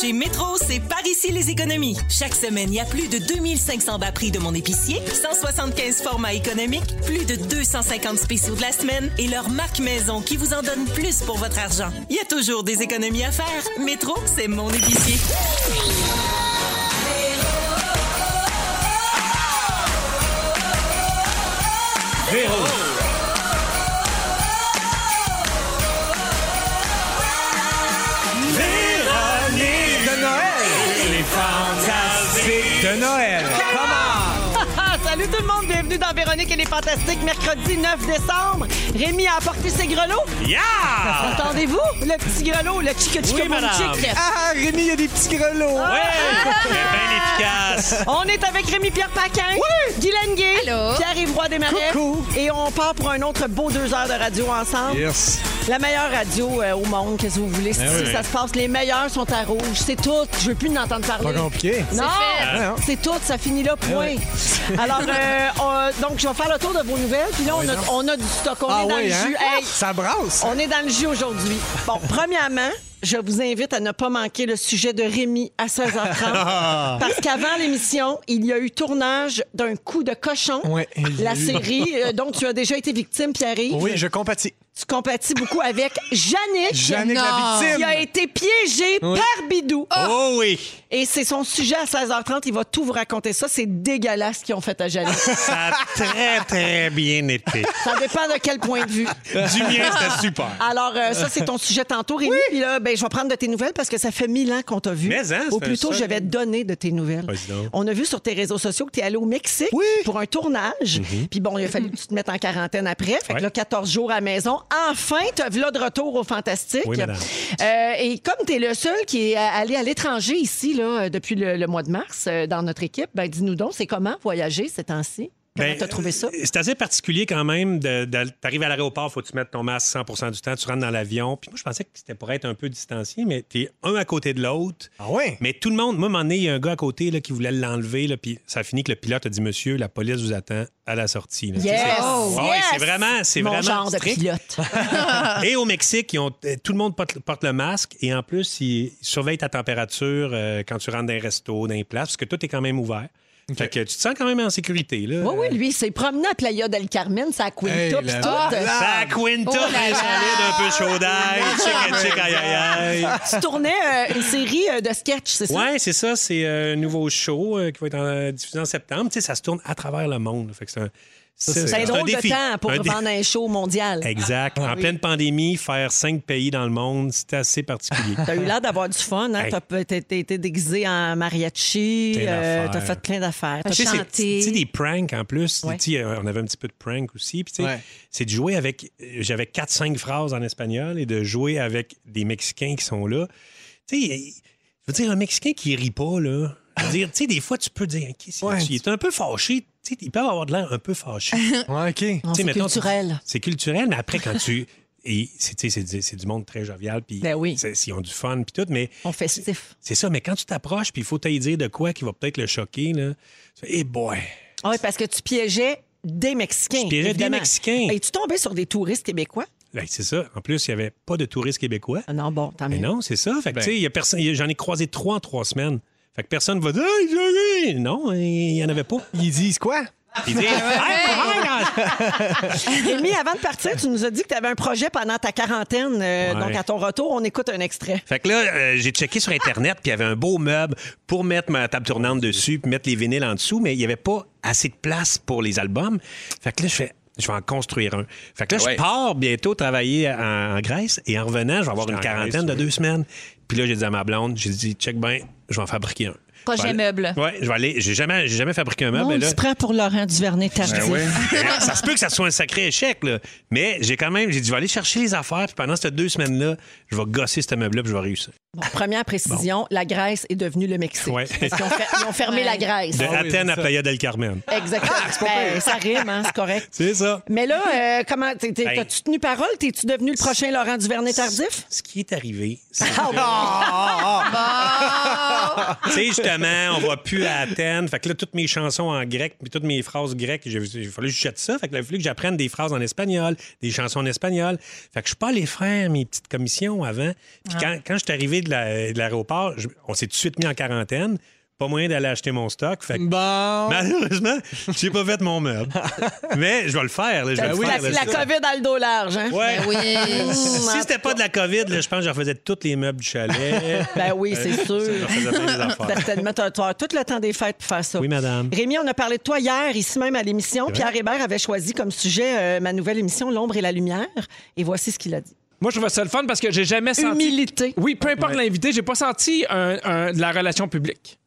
Chez Métro, c'est par ici les économies. Chaque semaine, il y a plus de 2500 bas prix de mon épicier, 175 formats économiques, plus de 250 spéciaux de la semaine et leur marque maison qui vous en donne plus pour votre argent. Il y a toujours des économies à faire. Métro, c'est mon épicier. Salut tout le monde, bienvenue dans Véronique et les Fantastiques, mercredi 9 décembre. Rémi a apporté ses grelots. Yeah! Entendez-vous? Le petit grelot, le chica chica Oui, madame. chic. Ah, Rémi, il y a des petits grelots. Ouais! C'est bien efficace. On est avec Rémi-Pierre Paquin, Guy Lenguet, Pierre-Yves Roy Desmarais. Coucou. Et on part pour un autre beau deux heures de radio ensemble. Yes. La meilleure radio euh, au monde, qu'est-ce que vous voulez? Si oui. ça se passe, les meilleurs sont à rouge. C'est tout. Je veux plus en entendre parler. Pas compliqué. Non, Ouais, hein. c'est tout, ça finit là, point. Alors, euh, on- donc, je vais faire le tour de vos nouvelles. Puis là, on, a, on a du stock. On Ah est dans oui, le hein? jus. Hey, Ça brasse. on est dans le jus aujourd'hui. Bon, premièrement, je vous invite à ne pas manquer le sujet de Rémi à 16h30. parce qu'avant l'émission, il y a eu tournage d'un coup de cochon. Ouais, il y a la eu. série euh, dont tu as déjà été victime, Pierre-Yves. Oui, je compatis. Tu compatis beaucoup avec Jannick. Jannick, la victime. Qui a été piégée Oui. par Bidou. Oh oui! Et c'est son sujet à 16h30. Il va tout vous raconter ça. C'est dégueulasse ce qu'ils ont fait à Jannick. Ça a très, très bien été. ça dépend de quel point de vue. Du mien, c'était super. Alors, euh, ça, c'est ton sujet tantôt, Rémi. Puis là, ben, je vais prendre de tes nouvelles parce que ça fait mille ans qu'on t'a vu. Mais, hein, Ou plutôt, je vais te donner de tes nouvelles. On a vu sur tes réseaux sociaux que tu es allé au Mexique Oui. pour un tournage. Puis bon, il a fallu que tu te mettes en quarantaine après. Fait que là, 14 jours à la maison. Enfin, tu as vu là de retour au Fantastique. Oui. Euh, et comme tu es le seul qui est allé à l'étranger ici, là, depuis le, le mois de mars, euh, dans notre équipe, ben, dis-nous donc, c'est comment voyager ces temps-ci? Comment Ben, t'as trouvé ça? euh, C'est assez particulier quand même. De, de- T'arrives à l'aéroport, faut que tu mettes ton masque 100% du temps. Tu rentres dans l'avion. Puis moi, je pensais que c'était pour être un peu distancié, mais t'es un à côté de l'autre. Ah ouais? Mais tout le monde, moi, à un moment donné, il y a un gars à côté là, qui voulait l'enlever, puis ça a fini que le pilote a dit Monsieur, la police vous attend à la sortie. là. Yes! c'est- Oh, Ouais, yes! c'est vraiment, c'est Mon vraiment genre de pilote. Et au Mexique, ils ont- euh, tout le monde porte, porte le masque et en plus, ils surveillent ta température euh, quand tu rentres dans un resto, dans les places, parce que tout est quand même ouvert. Fait que tu te sens quand même en sécurité. Là. Oui, oui, lui, il s'est promené à Playa del Carmen, ça a Quinta, Hey, puis la tout. blague. Ça Quinta, Oh solide, un peu chaud d'ail, chic, chic, aïe, aïe, aïe. Tu tournais euh, une série euh, de sketchs, c'est ça? Ouais, c'est ça. C'est euh, un nouveau show euh, qui va être en- diffusé en septembre. Tu sais, ça se tourne à travers le monde. Fait que c'est un, c'est- C'est un drôle de temps pour Un dé- vendre un show mondial. Exact. En pleine pandémie, faire cinq pays dans le monde, c'est assez particulier. T'as eu l'air d'avoir du fun, hein? Hey. T'as été déguisé en mariachi, euh, t'as fait plein d'affaires. T'as Tu sais, c'est- chanté. Tu sais, des pranks en plus. On avait un petit peu de prank aussi. C'est de jouer avec. J'avais 4-5 phrases en espagnol et de jouer avec des Mexicains qui sont là. Tu sais, je veux dire, un Mexicain qui rit pas, là. Je veux dire, tu sais, des fois, tu peux dire, OK, c'est- il est un peu fâché. Tu sais, ils peuvent avoir de l'air un peu fâché. Ouais, OK. Non, Tu c'est mettons, culturel. C'est culturel, mais après, quand tu. Et c'est tu du- c'est du monde très jovial, puis Ben oui. ils ont du fun, puis tout, mais On festif. c'est ça. Mais quand tu t'approches, puis il faut t'y dire de quoi qui va peut-être le choquer, là, tu fais, eh boy! Ah oui, parce que tu piégeais des Mexicains. Je piégeais des. Mexicains. Et tu tombais sur des touristes québécois? Ben, c'est ça. En plus, il n'y avait pas de touristes québécois. Ah non, bon, tant Mais mieux. non, c'est ça. Fait que, tu sais, il y a personne. il y a- J'en ai croisé trois en trois semaines. Fait que personne va dire Hey, j'ai- Non, il n'y en avait pas. Ils disent quoi? Ils disent Hey, Rémi, avant de partir, tu nous as dit que tu avais un projet pendant ta quarantaine. euh, Ouais. Donc, à ton retour, on écoute un extrait. Fait que là, euh, j'ai checké sur Internet, puis il y avait un beau meuble pour mettre ma table tournante dessus, puis mettre les vinyles en dessous, mais il n'y avait pas assez de place pour les albums. Fait que là, je fais. Je vais en construire un. Fait que là, ouais. je pars bientôt travailler en, en Grèce et en revenant, je vais avoir une quarantaine Grèce, de oui. deux semaines. Puis là, j'ai dit à ma blonde, j'ai dit, check bien, je vais en fabriquer un. Projet meuble. Ouais, je vais aller. J'ai jamais, j'ai jamais fabriqué un meuble, On là. se prend pour Laurent Duvernay tardif. ça se peut que ça soit un sacré échec, là. Mais j'ai quand même, j'ai dit, je vais aller chercher les affaires, puis pendant ces deux semaines-là, je vais gosser ce meuble-là, puis je vais réussir. Bon, première précision, la Grèce est devenue le Mexique. Ouais. Parce qu'ils ont, fait- ils ont fermé Ouais. la Grèce. De Ah oui, Athènes à. Playa del Carmen. Exactement. Ben, ça rime, hein, c'est correct. C'est ça. Mais là, euh, comment Ben- t'as-tu tenu parole? T'es-tu devenu le prochain Laurent Duvernay tardif? Ce qui est arrivé, c'est Ah, Tu sais, justement, on va plus à Athènes. Fait que là, toutes mes chansons en grec, puis toutes mes phrases grecques, j'ai il fallait que je jette ça. Fait que là, il a fallu que j'apprenne des phrases en espagnol, des chansons en espagnol. Fait que je suis pas allé faire mes petites commissions avant. Puis quand, quand je suis arrivé de la- de l'aéroport, je- on s'est tout de suite mis en quarantaine. Pas moyen d'aller acheter mon stock. Fait que Bon. malheureusement, j'ai pas fait mon meuble. Mais je vais le faire. là, je vais le faire, la, là, la ça. COVID a le dos large, hein? Ouais. Ben oui. Si c'était pas de la COVID, là, je pense que je refaisais tous les meubles du chalet. Ben oui, c'est sûr. Les affaires. Certainement, tu as tout le temps des fêtes pour faire ça. Oui, madame. Rémi, on a parlé de toi hier, ici même à l'émission. Pierre Hébert avait choisi comme sujet euh, ma nouvelle émission L'ombre et la lumière. Et voici ce qu'il a dit. Moi, je trouvais ça le fun parce que j'ai jamais senti. Humilité. Oui, peu importe l'invité, j'ai pas senti un- un- de la relation publique.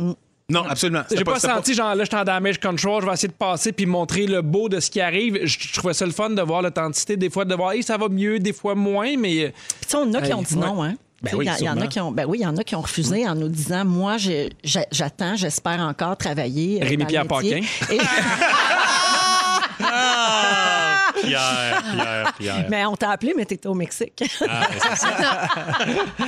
Non, absolument. J'ai C'était pas, c'était senti, genre là, je suis en damage control, je vais essayer de passer puis montrer le beau de ce qui arrive. Je, je trouvais ça le fun de voir l'authenticité, des fois de voir, hey, ça va mieux, des fois moins, mais. euh, Puis tu sais, on en a qui ont dit ouais. non, hein? Ben Tu sais, oui, il y, en a qui ont, ben oui, il y en a qui ont refusé en nous disant, moi, j'a- j'attends, j'espère encore travailler. euh, Rémi-Pierre dans le métier. Et- Pierre, Pierre, Pierre. mais on t'a appelé, mais t'étais au Mexique. Ah, ben, c'est ça.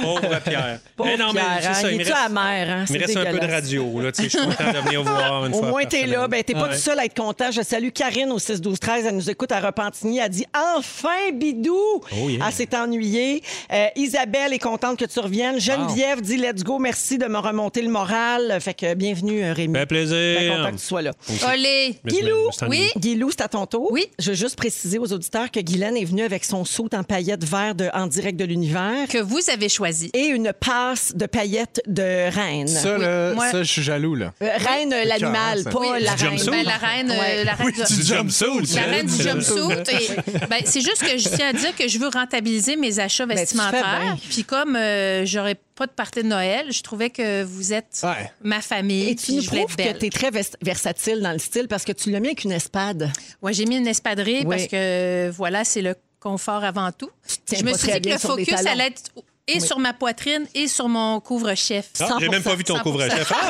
Pauvre Pierre. Pauvre Mais non, mais Pierre, c'est hein, ça. il Il me est-tu reste, amer, hein? il me reste un peu de radio. Là, tu sais, je suis content de venir voir une Au fois moins, t'es là. Ben, t'es pas Ouais. tout seul à être content. Je salue Karine au 6-12-13. Elle nous écoute à Repentigny. Elle dit Enfin, Bidou Oh, yeah. Elle s'est ennuyée. Euh, Isabelle est contente que tu reviennes. Geneviève dit Let's go. Merci de me remonter le moral. Fait que bienvenue, euh, Rémi. Fait plaisir. Bien content que tu sois là. Olé. Mais Guilou? Oui. Guilou, c'est à ton tour. Oui. Je veux juste préciser aux auditeurs que Guylaine est venue avec son saut en paillettes vert de En direct de l'univers Que vous avez choisi. et une passe de paillettes de reine. Ça, là, moi- ça, je suis jaloux, là. Euh, reine, l'animal, ça. pas Oui. la reine. Ben, la reine, euh, Ouais. la reine Oui, du- du jumpsuit. La reine du C'est- jumpsuit. Ben, c'est juste que je tiens à dire que je veux rentabiliser mes achats Ben, vestimentaires. Puis comme euh, j'aurais pas de partie de Noël, je trouvais que vous êtes Ouais. ma famille. Et tu nous je prouves que tu es très vers- versatile dans le style parce que tu l'as mis avec une espade. Ouais, j'ai mis une espadrille Oui. parce que voilà, c'est le confort avant tout. Je me suis dit que le focus allait être et sur ma poitrine et sur mon couvre-chef. Ah, J'ai même pas vu ton 100%. couvre-chef. Ah,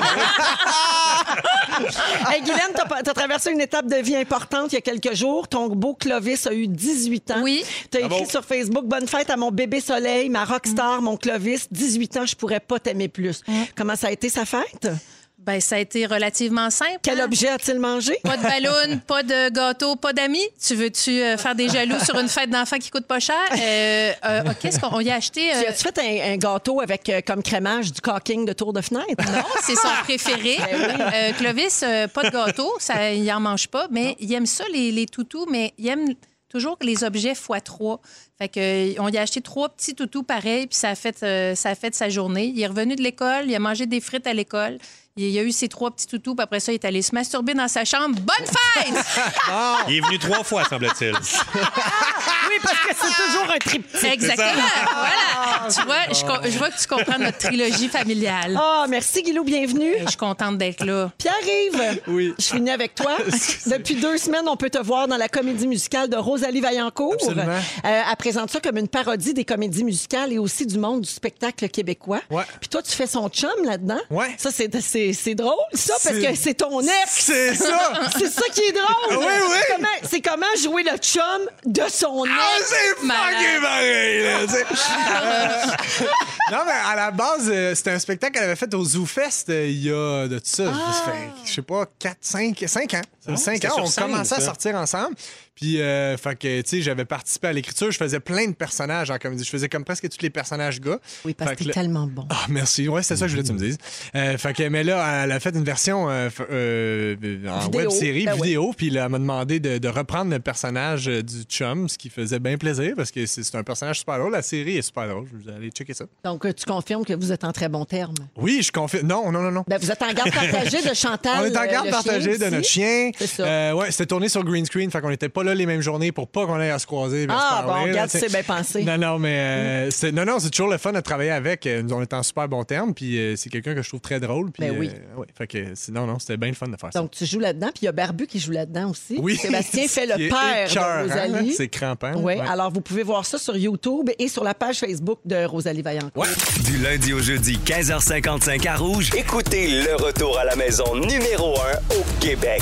ben, Hey, Guylaine, tu as, traversé une étape de vie importante il y a quelques jours. Ton beau Clovis a eu 18 ans. Oui. Tu as Bravo. écrit sur Facebook Bonne fête à mon bébé soleil, ma rockstar, mon Clovis. 18 ans, je pourrais pas t'aimer plus. Comment ça a été sa fête? Ben, ça a été relativement simple. Quel hein? objet a-t-il mangé? Pas de ballon, pas de gâteau, pas d'amis. Tu veux-tu euh, faire des jaloux sur une fête d'enfants qui coûte pas cher? Euh, euh, Qu'est-ce qu'on y a acheté? Tu euh, as-tu fait un, un gâteau avec euh, comme crémage du caulking de tour de fenêtre? Non, c'est son préféré. Euh, Clovis, euh, pas de gâteau, ça, il en mange pas, mais il aime ça, les, les toutous, mais il aime toujours les objets x3. Fait que, euh, on y a acheté trois petits toutous pareils, puis ça a, fait, euh, ça a fait sa journée. Il est revenu de l'école, il a mangé des frites à l'école. Il il a eu ses trois petits toutous, puis après ça, il est allé se masturber dans sa chambre. Bonne fête! Il est venu trois fois, semble-t-il. Oui, parce que c'est toujours un triptyque. Exactement. Voilà. Tu vois, je, co- je vois que tu comprends notre trilogie familiale. Ah, merci Guilou, bienvenue. Je suis contente d'être là. Pierre-Yves, Oui. je finis avec toi. Depuis deux semaines, on peut te voir dans la comédie musicale de Rosalie Vaillancourt. Absolument. Euh, elle présente ça comme une parodie des comédies musicales et aussi du monde du spectacle québécois. Ouais. Puis toi, tu fais son chum là-dedans. Ouais. Ça, c'est, c'est, c'est drôle, ça, parce C'est- que c'est ton ex. C'est ça! C'est ça qui est drôle. Oui, oui. C'est comment, c'est comment jouer le chum de son ex. Ah, c'est Malade. fucking pareil, là, tu sais. non, mais à la base, euh, c'était un spectacle qu'elle avait fait au Zoo Fest euh, il y a de tout ça. Fait, je sais pas, 4, 5, 5 ans. Ça fait 5 c'était ans, sur on scène, commençait à ça. sortir ensemble. Puis, euh, fait que, tu sais, j'avais participé à l'écriture. Je faisais plein de personnages en comédie. Je faisais comme presque tous les personnages gars. Oui, parce Fait que t'es là- tellement bon. Ah, merci. Ouais, c'est ça que je voulais que tu me dises. Euh, fait que, mais là, elle a fait une version euh, euh, en web série, Ben ouais. vidéo, puis là, elle m'a demandé de, de reprendre le personnage du chum, ce qui faisait bien plaisir parce que c'est un personnage super drôle. La série est super drôle. Vous allez checker ça. Donc, tu confirmes que vous êtes en très bon terme? Oui, je confie. Non, non, non, non. Ben, vous êtes en garde partagée de Chantal. On est en garde partagée de notre chien. C'est ça. Ouais, c'était tourné sur green screen, fait qu'on n'était pas pas là les mêmes journées pour pas qu'on aille à se croiser. se Ah, parler, bon, là, regarde, tu sais. c'est bien pensé. Non, non, mais euh, c'est, non, non, c'est toujours le fun de travailler avec. Euh, Nous, on est en super bon terme, puis euh, c'est quelqu'un que je trouve très drôle. Puis, Ben oui. euh, ouais, fait que, c'est- non, non, c'était bien le fun de faire ça. Donc, tu joues là-dedans, puis il y a Barbu qui joue là-dedans aussi. Oui. Sébastien fait le père écœurant, de Rosalie. C'est crampant. Oui, Ouais. alors vous pouvez voir ça sur YouTube et sur la page Facebook de Rosalie Vaillancourt. Du lundi au jeudi, 15h55 à Rouge. Écoutez le retour à la maison numéro 1 au Québec.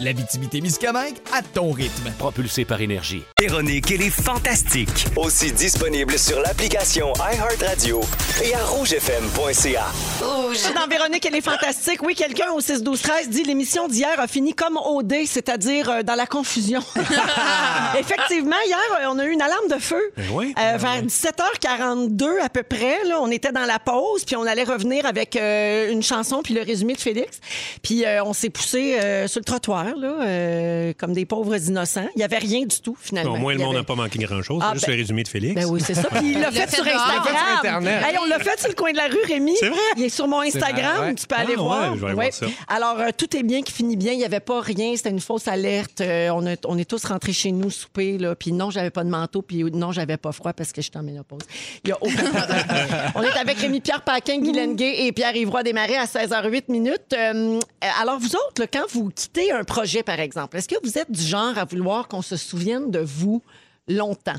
L'Abitibi-Témiscamingue à ton rythme. Propulsé par énergie. Véronique et les Fantastiques. Aussi disponible sur l'application iHeartRadio et à rougefm.ca. Dans Véronique, elle est fantastique. Oui, quelqu'un au 6 12 13 dit l'émission d'hier a fini comme OD, c'est-à-dire euh, dans la confusion. Effectivement, hier, euh, on a eu une alarme de feu. oui. Euh, vers 17h42 à peu près, là, on était dans la pause, puis on allait revenir avec euh, une chanson puis le résumé de Félix. Puis euh, on s'est poussé euh, sur le trottoir, là, euh, comme des pauvres innocents. Il n'y avait rien du tout, finalement. Au moins, le y monde avait- n'a pas manqué grand-chose. Ah, c'est juste ben- le résumé de Félix. Ben oui, c'est ça. Puis il l'a fait, fait sur. Instagram. Sur Internet. Hey, on l'a fait sur le coin de la rue, Rémi. C'est vrai? Il est sur mon Instagram. vrai, ouais. Tu peux aller Ah, voir. ouais, je vais aller Ouais. voir ça. Alors, euh, tout est bien qui finit bien. Il n'y avait pas rien. C'était une fausse alerte. Euh, on, a- on est tous rentrés chez nous souper. Là. Puis non, j'avais pas de manteau. Puis non, j'avais pas froid parce que j'étais en ménopause. Il n'y a aucun problème. on est avec Rémi-Pierre Paquin, Guy Lenguet et Pierre-Yvroy Desmarais à 16h08 minutes. Euh, alors, vous autres, là, quand vous quittez un projet, par exemple, est-ce que vous êtes du genre à vouloir qu'on se souvienne de vous longtemps?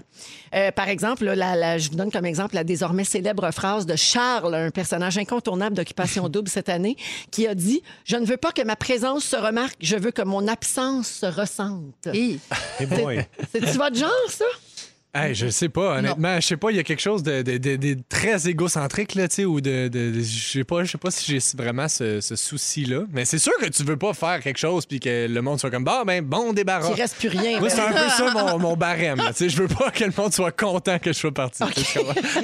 Euh, par exemple, là, la- la- je vous donne comme exemple la désormais célèbre phrase de Charles, un personnage incontournable d'Occupation Double cette année, qui a dit « Je ne veux pas que ma présence se remarque, je veux que mon absence se ressente. Eh boy. C'est-tu votre genre, ça? Hey, je sais pas, honnêtement, je sais pas, il y a quelque chose de, de- de- de très égocentrique, là, tu sais, ou de. de- de- je sais pas, je sais pas si j'ai vraiment ce, ce souci-là. Mais c'est sûr que tu veux pas faire quelque chose puis que le monde soit comme, bah, ben, bon débarras. Il reste plus rien. Moi, c'est un peu ça mon, mon barème, tu sais. Je veux pas que le monde soit content que je sois parti. Moi,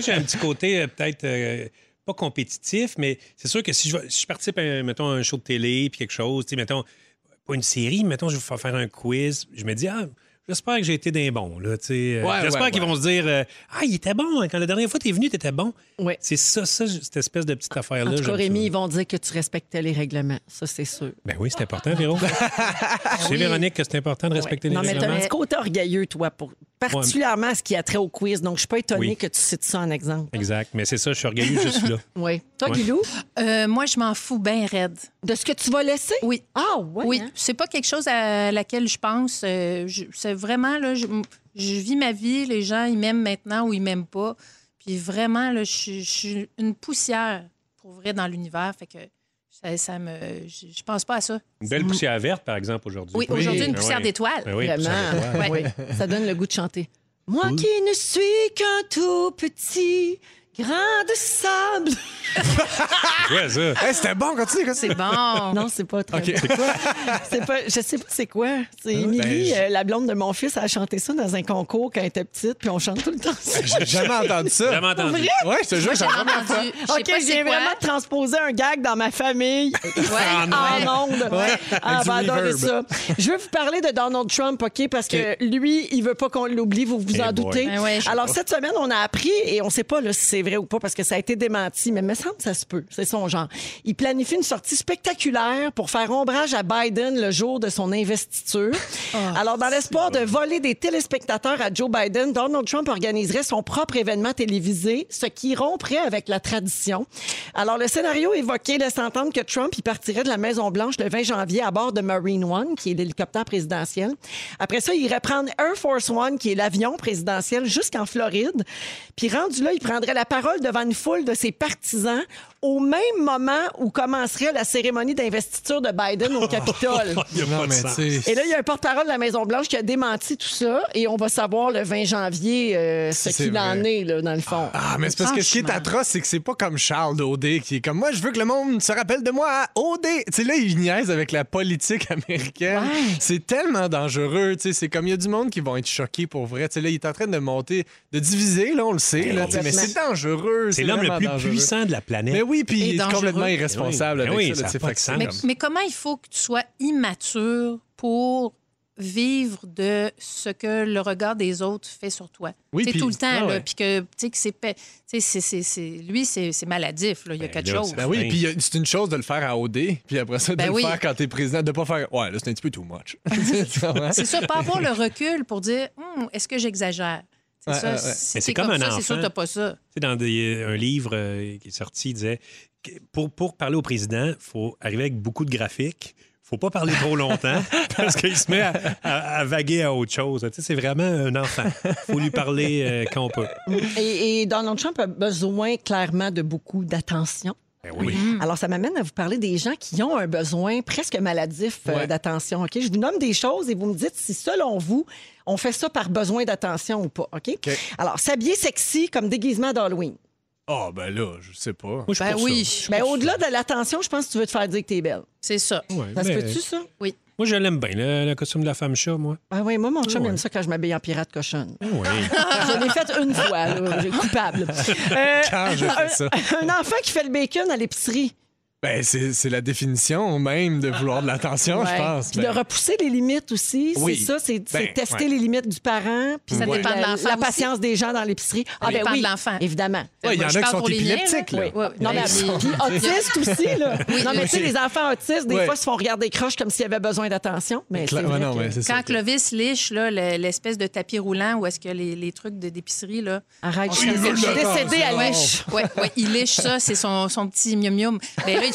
j'ai un petit côté euh, peut-être euh, pas compétitif, mais c'est sûr que si je, vais- si je participe à, un- mettons, un show de télé puis quelque chose, tu sais, mettons, pas une série, mettons, je vais faire faire un quiz, je me dis, ah, j'espère que j'ai été d'un bon, tu. Euh, Ouais, j'espère ouais, qu'ils ouais. vont se dire, euh, ah, il était bon, hein, quand la dernière fois t'es venu, t'étais bon. Ouais. C'est ça, ça, cette espèce de petite affaire-là. En tout cas, j'aime Rémi, ça. ils vont dire que tu respectais les règlements. Ça, c'est sûr. Ben oui, c'est important, Véro. C'est Véronique que c'est important de respecter non, les mais t'as un règlements. petit côté orgueilleux, toi, pour... particulièrement à ce qui a trait au quiz. Donc, je suis pas étonnée Oui. que tu cites ça en exemple. Exact, mais c'est ça, je suis orgueilleux juste là. Oui. Toi, Ouais. Guilou, Euh, moi, je m'en fous bien raide. de ce que tu vas laisser? Oui. Ah, ouais. Oui, hein? c'est pas quelque chose à laquelle je pense. Euh, je- c'est vraiment, là, je, je vis ma vie, les gens, ils m'aiment maintenant ou ils m'aiment pas. Puis vraiment, là, je, suis- je suis une poussière, pour vrai, dans l'univers. Fait que ça, ça me... Je, je pense pas à ça. Une belle poussière verte, par exemple, aujourd'hui. Oui, aujourd'hui, une poussière oui. d'étoiles. Ben oui. Vraiment. Oui. Ça donne le goût de chanter. Moi qui ne suis qu'un tout petit grain de sable. Ouais, ça. Hey, c'était bon, continue, continue. C'est bon. Non, c'est pas très bon. C'est pas, je sais pas c'est quoi. C'est Émilie, ben, euh, la blonde de mon fils, a chanté ça dans un concours quand elle était petite, puis on chante tout le temps ça. J'ai jamais entendu ça. Jamais entendu. Ouais, je te jure, j'ai J'ai vraiment entendu. Sais OK, quoi. vraiment de transposer un gag dans ma famille Ouais. en ondes. Ah, du adorer reverb. ça. Je veux vous parler de Donald Trump, OK, parce que lui, il veut pas qu'on l'oublie, vous vous en boy. doutez. Ben ouais, Alors, cette semaine, on a appris, et on sait pas là, si c'est vrai ou pas, parce que ça a été démenti, mais me semble que ça se peut. C'est son genre. Il planifie une sortie spectaculaire pour faire ombrage à Biden le jour de son investiture. Alors, dans l'espoir de voler des téléspectateurs à Joe Biden, Donald Trump organiserait son propre événement télévisé, ce qui romprait avec la tradition. Alors, le scénario évoqué laisse entendre que Trump il partirait de la Maison-Blanche le 20 janvier à bord de Marine One, qui est l'hélicoptère présidentiel. Après ça, il irait prendre Air Force One, qui est l'avion présidentiel, jusqu'en Floride. Puis rendu là, il prendrait la parole devant une foule de ses partisans au même moment où commencerait la cérémonie d'investiture de Biden au Capitole. Non. Et là, il y a un porte-parole de la Maison-Blanche qui a démenti tout ça et on va savoir le 20 janvier euh, ce qu'il en est, là, dans le fond. Ah, mais c'est parce que ce qui est atroce, c'est que c'est pas comme Charles Daudet qui est comme moi, je veux que le monde se rappelle de moi à OD. Tu sais, là, il niaise avec la politique américaine. Ouais. C'est tellement dangereux. Tu sais, c'est comme il y a du monde qui vont être choqués pour vrai. Tu sais, là, il est en train de monter, de diviser, là, on le sait. Là, mais c'est dangereux. C'est l'homme le plus dangereux. puissant de la planète. Mais oui, puis Et il est dangereux. complètement irresponsable Ben avec oui, ça. ça là, a tu sais, pas fait de que sens. c'est Mais, comme- mais comment il faut que tu sois immature pour vivre de ce que le regard des autres fait sur toi? Oui, puis- tout le temps, ah là, puis que, tu sais, que c'est... pe- tu sais, c'est- c'est- c'est- Lui, c'est c'est maladif, là. Il y a Ben quelque là, chose. c'est- Ben oui, puis a- c'est une chose de le faire à OD, puis après ça, de Ben le oui. faire quand t'es président, de pas faire Ouais, là, c'est un petit peu too much. C'est ça, pas avoir le recul pour dire Hum, est-ce que j'exagère? C'est Ouais, ça. ouais, ouais. Si Mais c'est comme un ça, c'est sûr enfant. t'as pas ça. Tu sais, dans des- un livre euh, qui est sorti, il disait pour, pour parler au président, il faut arriver avec beaucoup de graphiques. faut pas parler trop longtemps parce qu'il se met à, à- à vaguer à autre chose. Tu sais, c'est vraiment un enfant. faut lui parler euh, quand on peut. Et, et Donald Trump a besoin clairement de beaucoup d'attention. Ben oui. Alors, ça m'amène à vous parler des gens qui ont un besoin presque maladif euh, Ouais. d'attention. OK? Je vous nomme des choses et vous me dites si, selon vous, on fait ça par besoin d'attention ou pas. OK? Alors, s'habiller sexy comme déguisement d'Halloween. Ah, ben là, je sais pas. Moi, je suis Ben oui. Mais au-delà de l'attention, je pense que tu veux te faire dire que t'es belle. c'est ça. Ouais, Ça se mais- peut-tu, ça? Oui. Moi, je l'aime bien, le, le costume de la femme chat, moi. Ah oui, moi, mon chum Ouais. aime ça quand je m'habille en pirate cochonne. Oui. Je l'ai fait une fois, là, j'ai- coupable. Euh, Quand je fais ça. un enfant qui fait le bacon à l'épicerie. Ben, c'est c'est la définition même de vouloir de l'attention, Ouais. je pense. Puis Ben, de repousser les limites aussi. Oui. C'est ça, c'est Ben, tester ouais. les limites du parent. Puis Ça la- dépend de l'enfant la aussi. patience des gens dans l'épicerie. Ah, Ça ben dépend oui, de l'enfant. évidemment. Ouais, il y en a qui sont pour les miens, épileptiques, là. Oui, oui. Non, mais Ben, puis autistes aussi, là. non, mais tu sais, oui. les enfants autistes, des fois, se font regarder croche comme s'ils avaient besoin d'attention. Mais. Quand Clovis liche l'espèce de tapis roulant où est-ce que les, trucs de- d'épicerie, là. Arrête, je il suis décédée à Ouais, liche. ouais, il liche ça, c'est son, son petit mium-mium.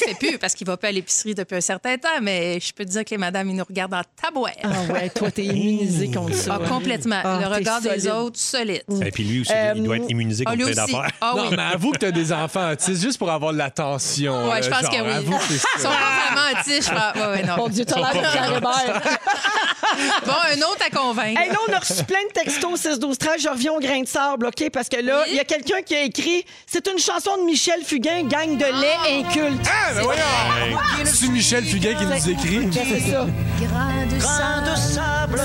Fait plus parce qu'il va pas à l'épicerie depuis un certain temps, mais je peux te dire que les madames, ils nous regardent en tabouette. Ah ouais, toi, t'es immunisé contre ça. Ah, complètement. Ah, le regard des autres, solide. Et puis lui aussi, il doit être immunisé Ah, contre plein d'affaires. Ah Non, mais avoue que t'as des enfants autistes juste pour avoir de l'attention. Ouais, je pense genre, que oui. Avoue que Ils sont pas vraiment autistes, je pense. Ouais, ouais, non. Mon Dieu, t'as l'air de Pierre Hébert. Bon, un autre à convaincre. Hey, là, on a reçu plein de textos 6 12 13 Je reviens au grain de sable, OK? Parce que là, il Oui. y a quelqu'un qui a écrit C'est une chanson de Michel Fugain, gang de lait inculte. Ah, ben voyons! C'est Michel Fugain qui nous écrit? C'est ça.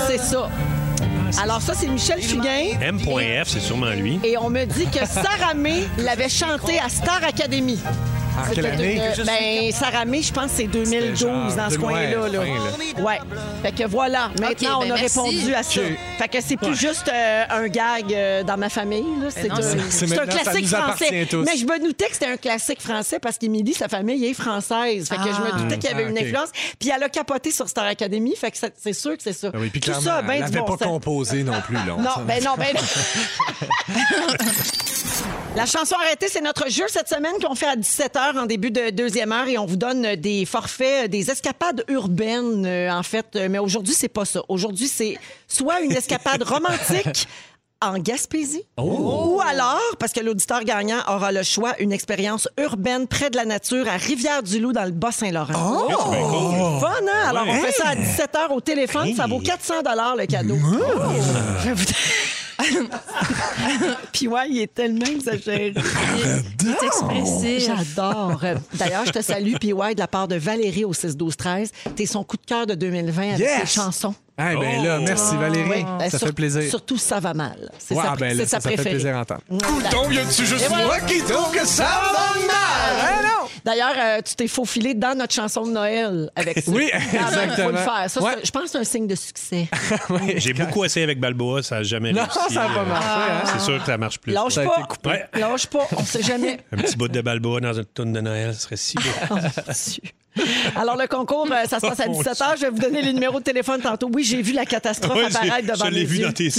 C'est ça. Alors, ça, c'est Michel Fugain. M.F, c'est sûrement lui. Et on me dit que Sarah May l'avait chanté à Star Academy. En quelle C'était année? une- ben, Sarah May, je pense que c'est 2012 genre dans ce coin-là. Là. Ouais. Fait que voilà. Maintenant, ben on a merci. répondu à ça. Fait que c'est plus juste euh, un gag euh, dans ma famille. là. C'est un, classique français. Mais je me doutais que c'était un classique français parce qu'Émilie, sa famille est française. Fait que je me Ah. doutais qu'il y avait Ah, une influence. Puis elle a capoté sur Star Academy. Fait que c'est sûr que c'est ça. Ah oui, puis Tout ça a bien elle du n'avait bon pas composé non plus. Non, ben non, ben non. La chanson arrêtée, c'est notre jeu cette semaine qu'on fait à 17h en début de deuxième heure et on vous donne des forfaits, des escapades urbaines, euh, en fait. Euh, Mais aujourd'hui, c'est pas ça. Aujourd'hui, c'est soit une escapade romantique en Gaspésie ou alors, parce que l'auditeur gagnant aura le choix, une expérience urbaine près de la nature à Rivière-du-Loup dans le Bas-Saint-Laurent. C'est fun, hein? Alors, on fait ça à 17h au téléphone. Ça vaut 400 le cadeau. Je vous- Puis ouais, il est tellement exagéré. Il est expressif. J'adore. D'ailleurs, je te salue, puis ouais, de la part de Valérie au 6-12-13. T'es son coup de cœur de 2020 avec Yes! tes chansons. Ah, ben là, merci Valérie. Oui. Ben, Ça sur- fait plaisir. Surtout, ça va mal. C'est Ouais, sa, ben là, sa ça, ça fait plaisir à entendre. Ouais. y a-tu juste voilà. moi qui trouve que ça va mal? Hein, non? D'ailleurs, euh, tu t'es faufilé dans notre chanson de Noël avec ça. Oui, Ah, ben, faut exactement. le faire. Ça, Ouais. Je pense que c'est un signe de succès. J'ai beaucoup essayé avec Balboa, ça n'a jamais Non, réussi. ça a pas Euh, marché, hein? C'est sûr que ça marche plus. Lâche pas. été coupé. Ouais. Lâche pas. On sait jamais. Un petit bout de Balboa dans une tourne de Noël, ce serait si beau. Alors, le concours, euh, ça se passe à Oh, mon 17 h. Je vais vous donner les numéros de téléphone tantôt. Oui, j'ai vu la catastrophe Ouais, apparaître devant je l'ai mes vu yeux. dans tes?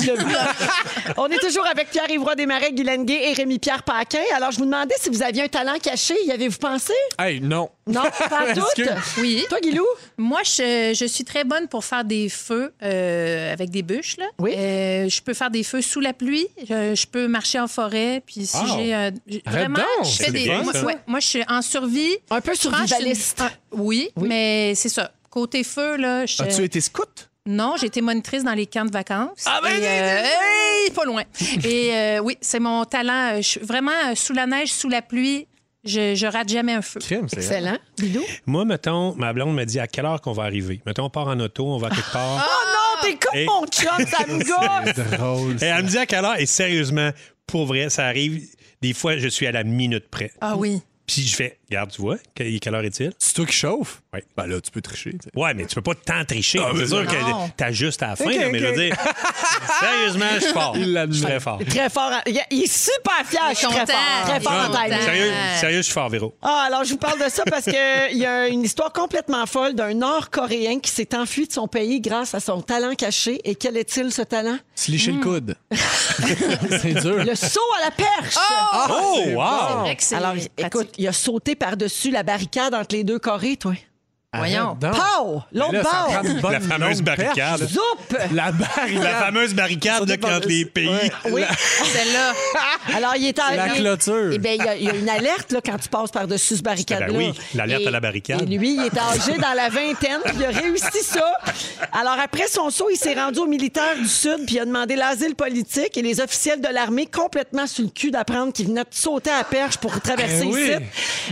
On est toujours avec Pierre-Yvroy Desmarais, Guy Lenguet et Rémi-Pierre Paquin. Alors, je vous demandais si vous aviez un talent caché. Y avez-vous pensé? Hey, non. Non, pas toutes. Oui. Toi, Guilou? Moi, je, je suis très bonne pour faire des feux euh, avec des bûches. Là. Oui. Euh, je peux faire des feux sous la pluie. Je, je peux marcher en forêt. Puis si j'ai euh, vraiment, donc. je fais des. bien, moi, ouais, moi, je suis en survie. Un peu suis une- survivaliste. ah, oui, Oui. mais c'est ça. Côté feu, là, je... As-tu été scout? Non, j'ai été monitrice dans les camps de vacances. Ah, ben, euh, hey, pas loin. Et euh, oui, c'est mon talent. Je suis vraiment sous la neige, sous la pluie. Je, je rate jamais un feu. Crime, c'est Excellent. Guilou? Moi, mettons, ma blonde me dit à quelle heure qu'on va arriver? Mettons, on part en auto, on va quelque part. Oh non, t'es comme Et- mon chum, ça me gosse! drôle. Et elle me dit à quelle heure? Et sérieusement, pour vrai, ça arrive. Des fois, je suis à la minute près. Ah oui. Puis je fais, regarde, tu vois, que- quelle heure est-il? C'est toi qui chauffe? Oui. Ben là, tu peux tricher. Ouais, mais tu peux pas tant tricher. Ah, c'est sûr non. que t'as juste à la fin, là, mais je veux ok. dire, sérieusement, je suis fort. Il. Je suis très fort. Très fort. en- Il est super fier. Je suis très fort. Très fort en content. Sérieux, sérieux, je suis fort, Véro. Ah, alors je vous parle de ça parce que il y a une histoire complètement folle d'un Nord-Coréen qui s'est enfui de son pays grâce à son talent caché. Et quel est-il, ce talent? Se licher le coude. c'est dur. Le saut à la perche! Oh, wow! vrai que c'est Alors, écoute, il a sauté par-dessus la barricade entre les deux Corées, toi. Voyons. Pow! L'autre bord! bonne La fameuse longue perche. barricade. Zoup! La barricade. La fameuse barricade de quand les pays. Oui. Celle-là. Alors, il est en- La il- clôture. Eh bien, il y, a- il y a une alerte là, quand tu passes par-dessus ce barricade-là. Ben oui, l'alerte à la barricade. Et lui, il est âgé dans la vingtaine, puis il a réussi ça. Alors, après son saut, il s'est rendu au militaire du Sud, puis il a demandé l'asile politique. Et les officiels de l'armée, complètement sur le cul d'apprendre qu'il venait de sauter à la perche pour traverser Ben oui. ici,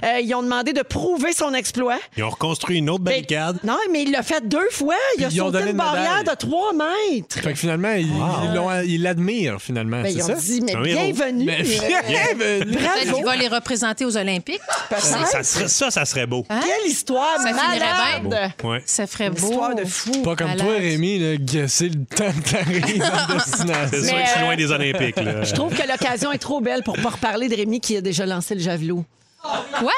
euh, ils ont demandé de prouver son exploit. Ils ont reconstruit une autre Ben, barricade. non, mais il l'a fait deux fois. Il a ils ont sauté donné une une barrière médaille. de 3 mètres. Fait que finalement, ils ils l'ont- ils l'admirent, finalement. Ben, c'est ils ont ça? dit, mais Un héros. bienvenue. Mais Euh, bienvenue. Peut-être Bravo. qu'il va les représenter aux Olympiques. Peut-être. Ça, serait- ça, ça serait beau. Hein? Quelle histoire Ça finirait malade! Ouais. Ça ferait Une beau. histoire de fou. Pas comme Malade. toi, Rémi, là, guesser le temps que t'arrives à C'est destination. sûr que je suis euh, loin des Olympiques. Là. Je trouve que l'occasion est trop belle pour pas reparler de Rémi qui a déjà lancé le javelot. Quoi?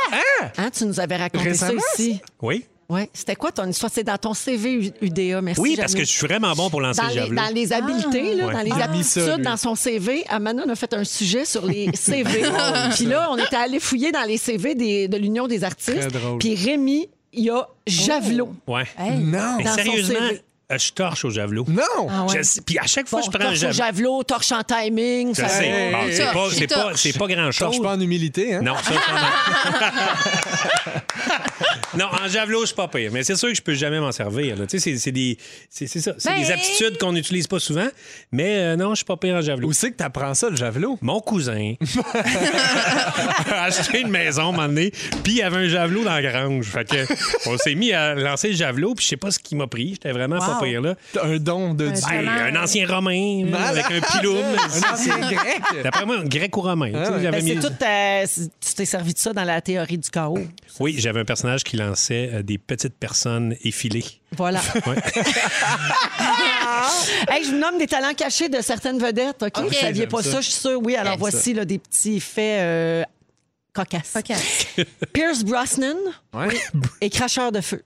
Hein, tu nous avais raconté Récemment, ça ici. Oui? Ouais. C'était quoi ton histoire? C'est dans ton CV UDA, merci. Oui, parce que je suis vraiment bon pour lancer dans le les, javelot. dans les habiletés, là, Ouais. dans les Ah, ça, aptitudes, lui. dans son CV, Amanda a fait un sujet sur les CV. Puis là, on était allé fouiller dans les CV des- de l'Union des artistes. Très drôle. Puis Rémi, il y a javelot. Ouais. Hey. Non. Mais sérieusement, euh, je torche au javelot. Non. Ah ouais. Je Puis à chaque fois Bon, je prends un torche au javelot. javelot, torche en timing. Ça-. Hey, Bon, c'est pas, c'est pas, c'est pas grand Torche chose. pas en humilité, hein? Non, ça, ça, non. en javelot, je suis pas pire. Mais c'est sûr que je peux jamais m'en servir. là. Tu sais, c'est- c'est des, c'est c'est ça. C'est Ben- des aptitudes qu'on n'utilise pas souvent. Mais euh, non, je suis pas pire en javelot. Où c'est que t'apprends ça, le javelot? Mon cousin a acheté une maison un moment donné, puis il y avait un javelot dans la grange. Fait que on s'est mis à lancer le javelot, puis je sais pas ce qui m'a pris. J'étais vraiment pas Wow. pire là. Un don de Dieu. Ben, Vraiment. un ancien romain là, avec un piloum. Un ancien grec. D'après moi, un grec ou romain. Tu sais, j'avais Ben, c'est mis- tout, euh, c'est- tu t'es servi de ça dans la théorie du chaos. Oui, j'avais un personnage qui lançait euh, des petites personnes effilées. Voilà. Ouais. Hey, je vous nomme des talents cachés de certaines vedettes. OK? Vous saviez pas ça. ça. je suis sûre. Oui, alors J'aime voici là, des petits faits euh, cocasses. Pierce Brosnan Ouais. est cracheur de feu.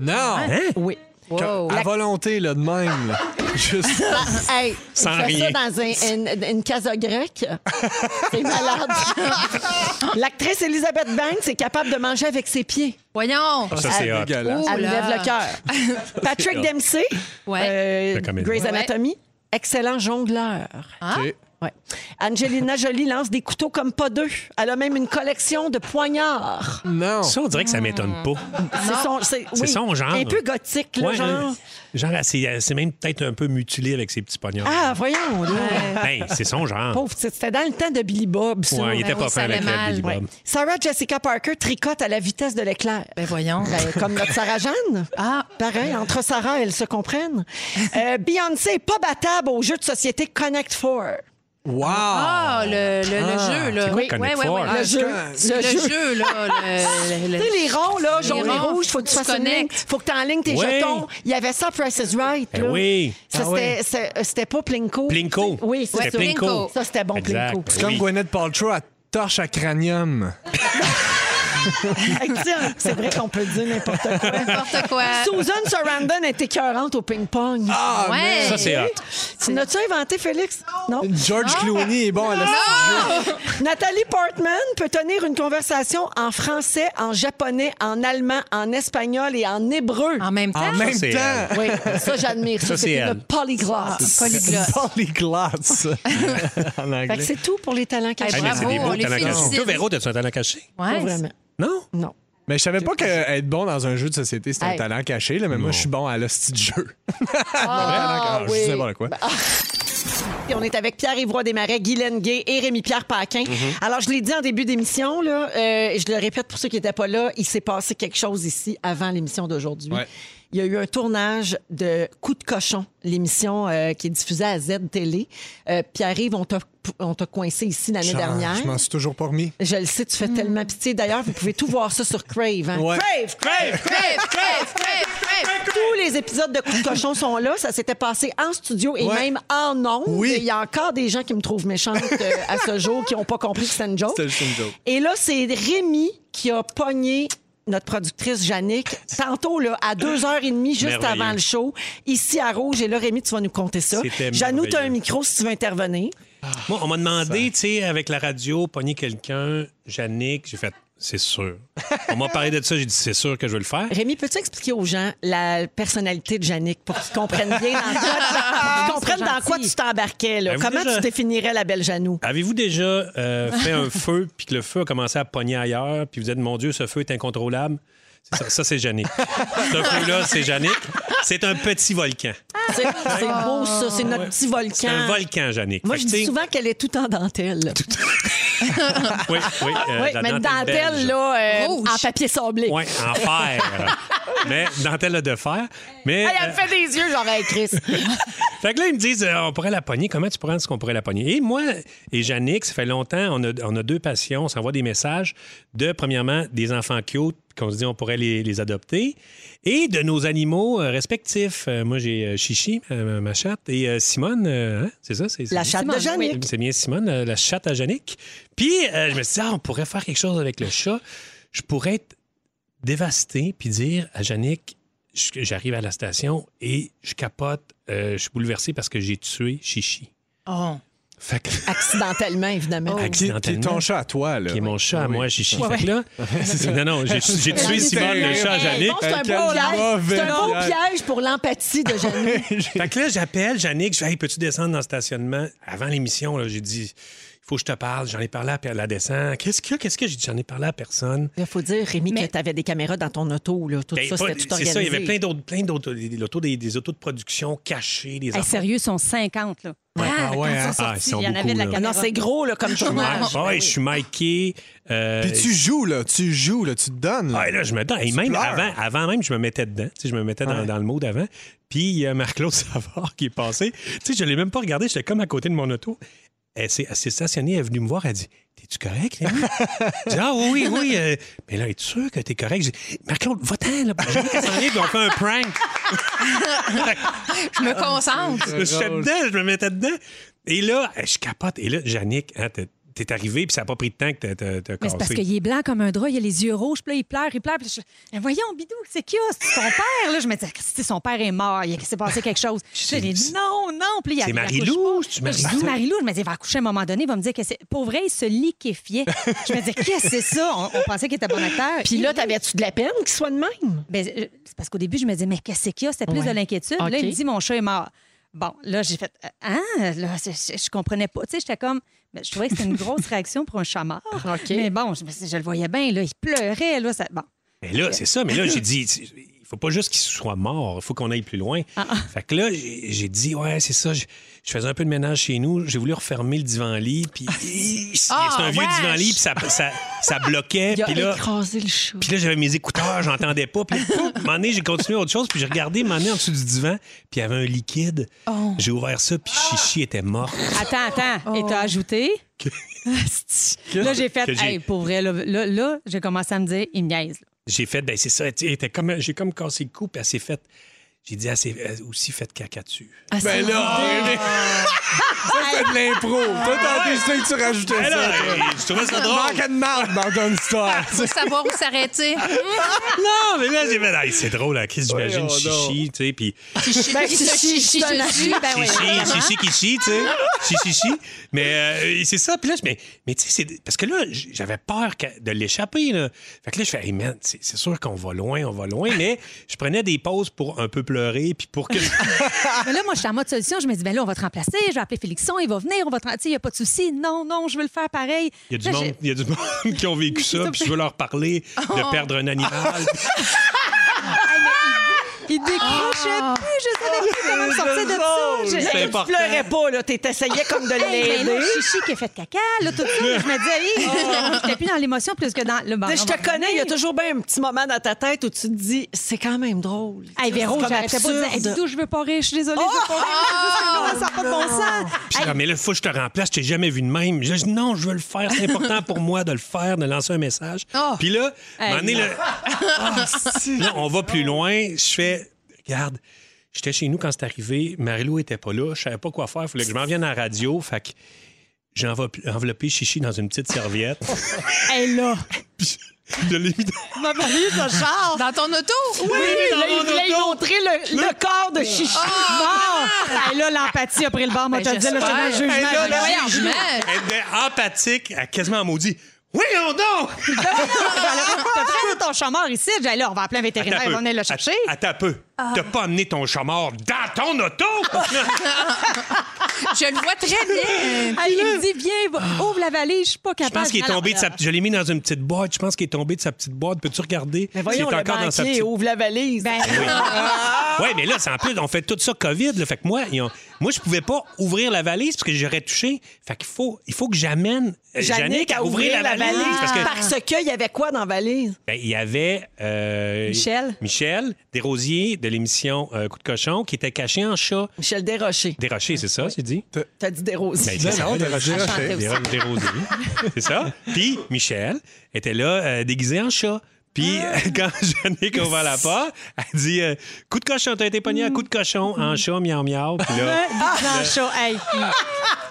Non. Oui. Wow. À volonté, là, de même. là. Juste. Ah, hey, Sans rien. ça dans un- une, une casa grecque. C'est malade. L'actrice Elizabeth Banks est capable de manger avec ses pieds. Voyons. Ça, c'est hot. dégueulasse. Elle lève le cœur. Patrick. Dempsey, Ouais. euh. Grey's Ouais. Anatomy, excellent jongleur. Ah. Ok. Ouais. Angelina Jolie lance des couteaux comme pas deux. Elle a même une collection de poignards. Non. Ça, on dirait que ça m'étonne pas. C'est son, c'est, C'est oui, son genre. Un peu gothique, là, Ouais, genre. euh, genre, elle s'est- elle s'est même peut-être un peu mutilée avec ses petits pognons. Ah, voyons, là. Ben, c'est son genre. Pauvre, c'était dans le temps de Billy Bob, ça. Ouais, il était Ben pas oui, fin ça avec allait mal. Billy Ouais. Bob. Sarah Jessica Parker tricote à la vitesse de l'éclair. Ben voyons. Ben, comme notre Sarah Jeanne. Ah. Pareil, entre Sarah, elles se comprennent. Euh, Beyoncé est pas battable au jeu de société Connect Four. Wow. Ah, le, le, le Ah, jeu, là. c'est quoi, Oui, Four? ouais. Le Ah, jeu. je- Le Le jeu. jeu, là. le- le- Tu sais, les ronds, là, Les jaune et rouge, faut que tu fasses une ligne. Faut que tu enlignes tes jetons. Il y avait ça, Price is Right. Ben là. oui. Ça, Ah c'était- c'est- c'était pas Plinko. Plinko. Oui, C'était. Plinko. Ça, c'était bon, Exact. Plinko. C'est comme Oui. Gwyneth Paltrow à torche à cranium. Sais, C'est vrai qu'on peut dire n'importe quoi. N'importe quoi. Susan Sarandon est écœurante au ping-pong. Ah, Ouais. Ça, c'est hot. Tu n'as-tu inventé, Félix? Non. George Clooney est bon à la Nathalie Portman peut tenir une conversation en français, en japonais, en allemand, en espagnol et en hébreu. En même temps? En même temps. Oui, ça, j'admire. Ça, Ça, c'est elle. polyglotte. Polyglotte. Polyglotte. en Fait anglais. que c'est tout pour les talents cachés. Hey, Bravo, on les talents cachés. félicite. Toi, Véro, t'as-tu un talent caché? Pas Ouais. vraiment. Non? Non. Mais je savais pas qu'être bon dans un jeu de société, c'était Hey. un talent caché, là, mais moi, je suis bon à l'hostie de jeu. Ah, Je sais pas quoi. Puis on est avec Pierre Ivroy Desmarais, Guy Lenguet et Rémi-Pierre Paquin. Alors, je l'ai dit en début d'émission, là, euh, et je le répète pour ceux qui n'étaient pas là, il s'est passé quelque chose ici avant l'émission d'aujourd'hui. Ouais. Il y a eu un tournage de Coup de cochon, l'émission euh, qui est diffusée à Z Télé. Euh, Pierre-Yves, on t'a on t'a coincé ici l'année dernière. Je m'en suis toujours pas remis. Je le sais, tu fais tellement pitié. D'ailleurs, vous pouvez tout voir ça sur Crave. hein. Ouais. Crave, Crave, Crève, crève, crève, crève. tous les épisodes de Coup de cochon sont là. Ça s'était passé en studio et Ouais. même en ondes. Oui. Il y a encore des gens qui me trouvent méchante euh, à ce jour qui n'ont pas compris que c'était une joke. C'était juste une joke. Et là, c'est Rémi qui a pogné notre productrice Jannick, tantôt là, à 2h30, juste Merveilleux. avant le show, ici à Rouge. Et là, Rémi, tu vas nous compter ça. Janou, tu as un micro si tu veux intervenir. Moi, on m'a demandé, tu sais, avec la radio, pogner quelqu'un, Yannick, j'ai fait, c'est sûr. On m'a parlé de ça, j'ai dit, c'est sûr que je vais le faire. Rémi, peux-tu expliquer aux gens la personnalité de Jannick pour qu'ils comprennent bien dans quoi, comprennent dans quoi tu t'embarquais? là? Comment déjà- tu définirais la belle Janou? Avez-vous déjà euh, fait un feu, puis que le feu a commencé à pogner ailleurs, puis vous êtes, mon Dieu, ce feu est incontrôlable? C'est Ça, ça, c'est Yannick. Ce feu-là, c'est Yannick. C'est un petit volcan. C'est beau, ça. C'est notre petit volcan. C'est un volcan, Yannick. Moi, Fait je dis souvent qu'elle est toute en dentelle. Oui, oui. euh, oui, la mais une dentelle dentelle, là, euh, Rouge. en papier sablé. Oui, en fer. mais dentelle de fer. Mais, Hey, elle me euh, fait des yeux, genre, hey, Chris. Fait que là, ils me disent, euh, on pourrait la pogner. Comment tu penses qu'on pourrait la pogner? Et moi et Yannick, ça fait longtemps, on a, on a deux passions. On s'envoie des messages de, premièrement, des enfants cute qu'on se dit on pourrait les, les adopter et de nos animaux euh, respectifs. Euh, moi, j'ai euh, Chichi, euh, ma chatte, et euh, Simone, euh, hein? c'est ça? C'est, La chatte de Simone, Jannick. c'est bien Simone, euh, la chatte à Yannick. Puis, euh, je me suis dit, ah, on pourrait faire quelque chose avec le chat. Je pourrais être dévasté puis dire à Yannick, je- j'arrive à la station et je capote, euh, je suis bouleversé parce que j'ai tué Chichi. Oh. Fait que, Accidentellement, évidemment. Qui, qui est accidentellement. ton chat à toi, là. qui est mon chat à Oui. moi, Chichi. Ouais, Fait que là, non, non, j'ai tué Simone, le chat à bon, c'est un beau piège. un beau piège. pour l'empathie de Jannick. Fait que là, j'appelle Yannick, je fais, hey, peux-tu descendre dans le stationnement? Avant l'émission, là, j'ai dit, il faut que je te parle. J'en ai parlé à la descente. Qu'est-ce qu'il y a? Qu'est-ce que j'ai dit? J'en ai parlé à personne. Il faut dire, Rémi, que tu avais des caméras dans ton auto. Là. Tout Ben, ça, c'était tout c'est organisé. ça, il y avait plein d'autres, plein d'autres, des, des autos, des, des autos de production cachées, des Hey, sérieux, ils sont 50, là. Ah, quand ouais, ils sont Ah, ils sont il y en avait de la là. Ah non, caméra. c'est gros là, comme tournage. Ouais, je suis Mikey. euh, Puis tu joues, là. Tu joues, là. Tu te donnes. là. Ah, là, je me donne. Et même pleures. avant, avant même, je me mettais dedans. Tu sais, je me mettais dans, Ouais. dans le mode avant. Puis il y a Marc-Claude Savard qui est passé. Tu sais, je l'ai même pas regardé. J'étais comme à côté de mon auto. Elle s'est, stationnée, elle est venue me voir, elle dit T'es-tu correct, Rémi? J'ai dit Ah oui, oui, oui. euh, mais là, es-tu sûr que t'es correct? J'ai dit Marc-Claude, va-t'en, là. S'en vient, puis on fait un prank. Je me concentre. Je suis dedans, je me mettais dedans. Et là, je capote. Et là, Yannick, hein, t'es, arrivé, puis ça n'a pas pris de temps que t'as, t'as Mais c'est parce cassé. qu'il est blanc comme un drap, il a les yeux rouges, puis là, il pleure, il pleure. Puis je... Mais voyons, Bidou, c'est qui? C'est ton père, là. Je me disais, si son père est mort, il s'est passé quelque chose. Je lui ai dit, non, non. Puis là, il C'est Marie-Lou. Là, J'ai Marie-Lou. je me disais, il va accoucher à un moment donné, il va me dire que c'est. Pour vrai, il se liquéfiait. je me disais, qu'est-ce que c'est ça? On, on pensait qu'il était bon acteur. Puis là, t'avais-tu de la peine qu'il soit de même? Ben, euh, c'est parce qu'au début, je me disais, mais qu'est-ce qu'il y a? C'était plus Ouais. de l'inquiétude. Là, il me dit, mon chat est mort. Bon, là, j'ai fait, hein? Là, je, je comprenais pas. Tu sais, j'étais comme, ben, je trouvais que c'était une grosse réaction pour un chat mort. OK. Mais bon, je, je le voyais bien, là, il pleurait, là. Ça, bon. Mais là, c'est ça. Mais là, j'ai dit, faut pas juste qu'il soit mort. Il faut qu'on aille plus loin. Ah, Fait que là, j'ai dit, ouais, c'est ça. Je, je faisais un peu de ménage chez nous. J'ai voulu refermer le divan-lit. Puis c'est Ah, un vieux divan-lit. Puis ça, ça, ça bloquait. Il a Puis là, écrasé le puis là, j'avais mes écouteurs, j'entendais pas. Puis, à un moment donné, j'ai continué autre chose. Puis j'ai regardé, un moment donné, en dessous du divan. Puis il y avait un liquide. Oh. J'ai ouvert ça. Puis Chichi était mort. Attends, attends. Et t'as ajouté? Asti. là, j'ai fait, hey, pour vrai, là, là, là, j'ai commencé à me dire, il me niaise. là. J'ai fait, ben c'est ça. était comme, j'ai comme cassé le cou. Puis elle s'est fait. J'ai dit, ah, c'est euh, aussi fait caca dessus. Ah, Ben là, mais- ça, c'est de l'impro. Toi, t'as décidé que tu rajoutais Ben ça. je trouvais ça drôle. Manque de marde dans ton histoire. Faut savoir où s'arrêter. Non, mais là, j'ai fait, Ah, c'est drôle, hein, Chris, j'imagine chichi, tu sais, puis Ben, suis, ben oui. chichi, chichi, chichi, tu sais, chichi, chichi. Mais euh, c'est ça, puis là, je- mais, mais tu sais, c'est- parce que là, j'avais peur de l'échapper, là. Fait que là, je fais, hey man, c'est sûr qu'on va loin, on va loin, mais je prenais des pauses pour un peu pleurer, puis pour que. Mais là, moi, je suis en mode solution. Je me dis, ben là, on va te remplacer. Je vais appeler Félixon. Il va venir. On va te... Tu sais, il n'y a pas de souci. Non, non, je veux le faire pareil. Il y a du Là, monde, y a du monde qui ont vécu ça, puis je veux leur parler de perdre un animal. Il décrochait Ah. plus. Je savais plus comment me sortir de ça. Je- C'est Là, tu important. pleurais pas, là. T'essayais comme de Hey, l'aider. là, Chichi qui a fait caca, là, tout ça. Je me disais, hey, j'étais plus dans l'émotion plus que dans le on Je te connais, il y a toujours bien un petit moment dans ta tête où tu te dis, c'est quand même drôle. Hey, Véro, j'arrêtais pas de dire, hey, je veux pas rire, je suis désolée, je veux pas rire. Ça n'a pas de bon sens. Puis Hey, là, mais là, il faut que je te remplace, je t'ai jamais vu de même. Je dis non, je veux le faire, c'est important pour moi de le faire, de lancer un message. Oh. Puis Hey. là, là, on va plus loin. Je fais, regarde, j'étais chez nous quand c'est arrivé, Marilou était pas là, je savais pas quoi faire, il fallait que je m'en vienne à la radio, fait que j'ai enveloppé, Chichi dans une petite serviette. hey, là. je l'ai mis dans... Ma Marie, ça charge. Dans ton auto? Oui, là, il voulait montrer le, le corps de Chichi. Bon. Hey, là, l'empathie a pris le bord, moi, Ben, te le dis, là, j'étais dans le jugement. Hey, là. Jugement. Elle était empathique, elle a quasiment maudit. Oui, on donc! T'as pris ton chamard ici? Là, on va appeler un vétérinaire, on va venir le chercher. Attends un peu. T'as pas amené ton chamard dans ton auto? Je le vois très bien. Hey, il me dit, viens, ouvre la valise, je suis pas Je capable. pense qu'il est tombé de sa... Je l'ai mis dans une petite boîte. Je pense qu'il est tombé de sa petite boîte. Peux-tu regarder? Mais voyons, est le encore dans sa petite... ouvre la valise. Ben, Oui, mais là, c'est en plus, on fait tout ça COVID. Là, fait que moi, ont- moi, je pouvais pas ouvrir la valise parce que j'aurais touché. Fait qu'il faut, il faut que j'amène euh, Jannick à ouvrir la valise. Parce que Parce qu'il y avait quoi dans la valise? ben, il y avait euh, Michel. Michel Desrosiers de l'émission euh, Coup de cochon qui était caché en chat. Michel Desrochers. Déroché, c'est ça, j'ai dit? T'as dit des rosiers. Ben, Non, non, c'est t'as ça, rajouté. des, des rosiers. C'est ça. Puis Michel était là euh, déguisé en chat. Puis quand Jannick a ouvert la porte, elle dit euh, Coup de cochon, t'as été pogné à coup de cochon en chat, miau miau. Puis là, le show. Hey.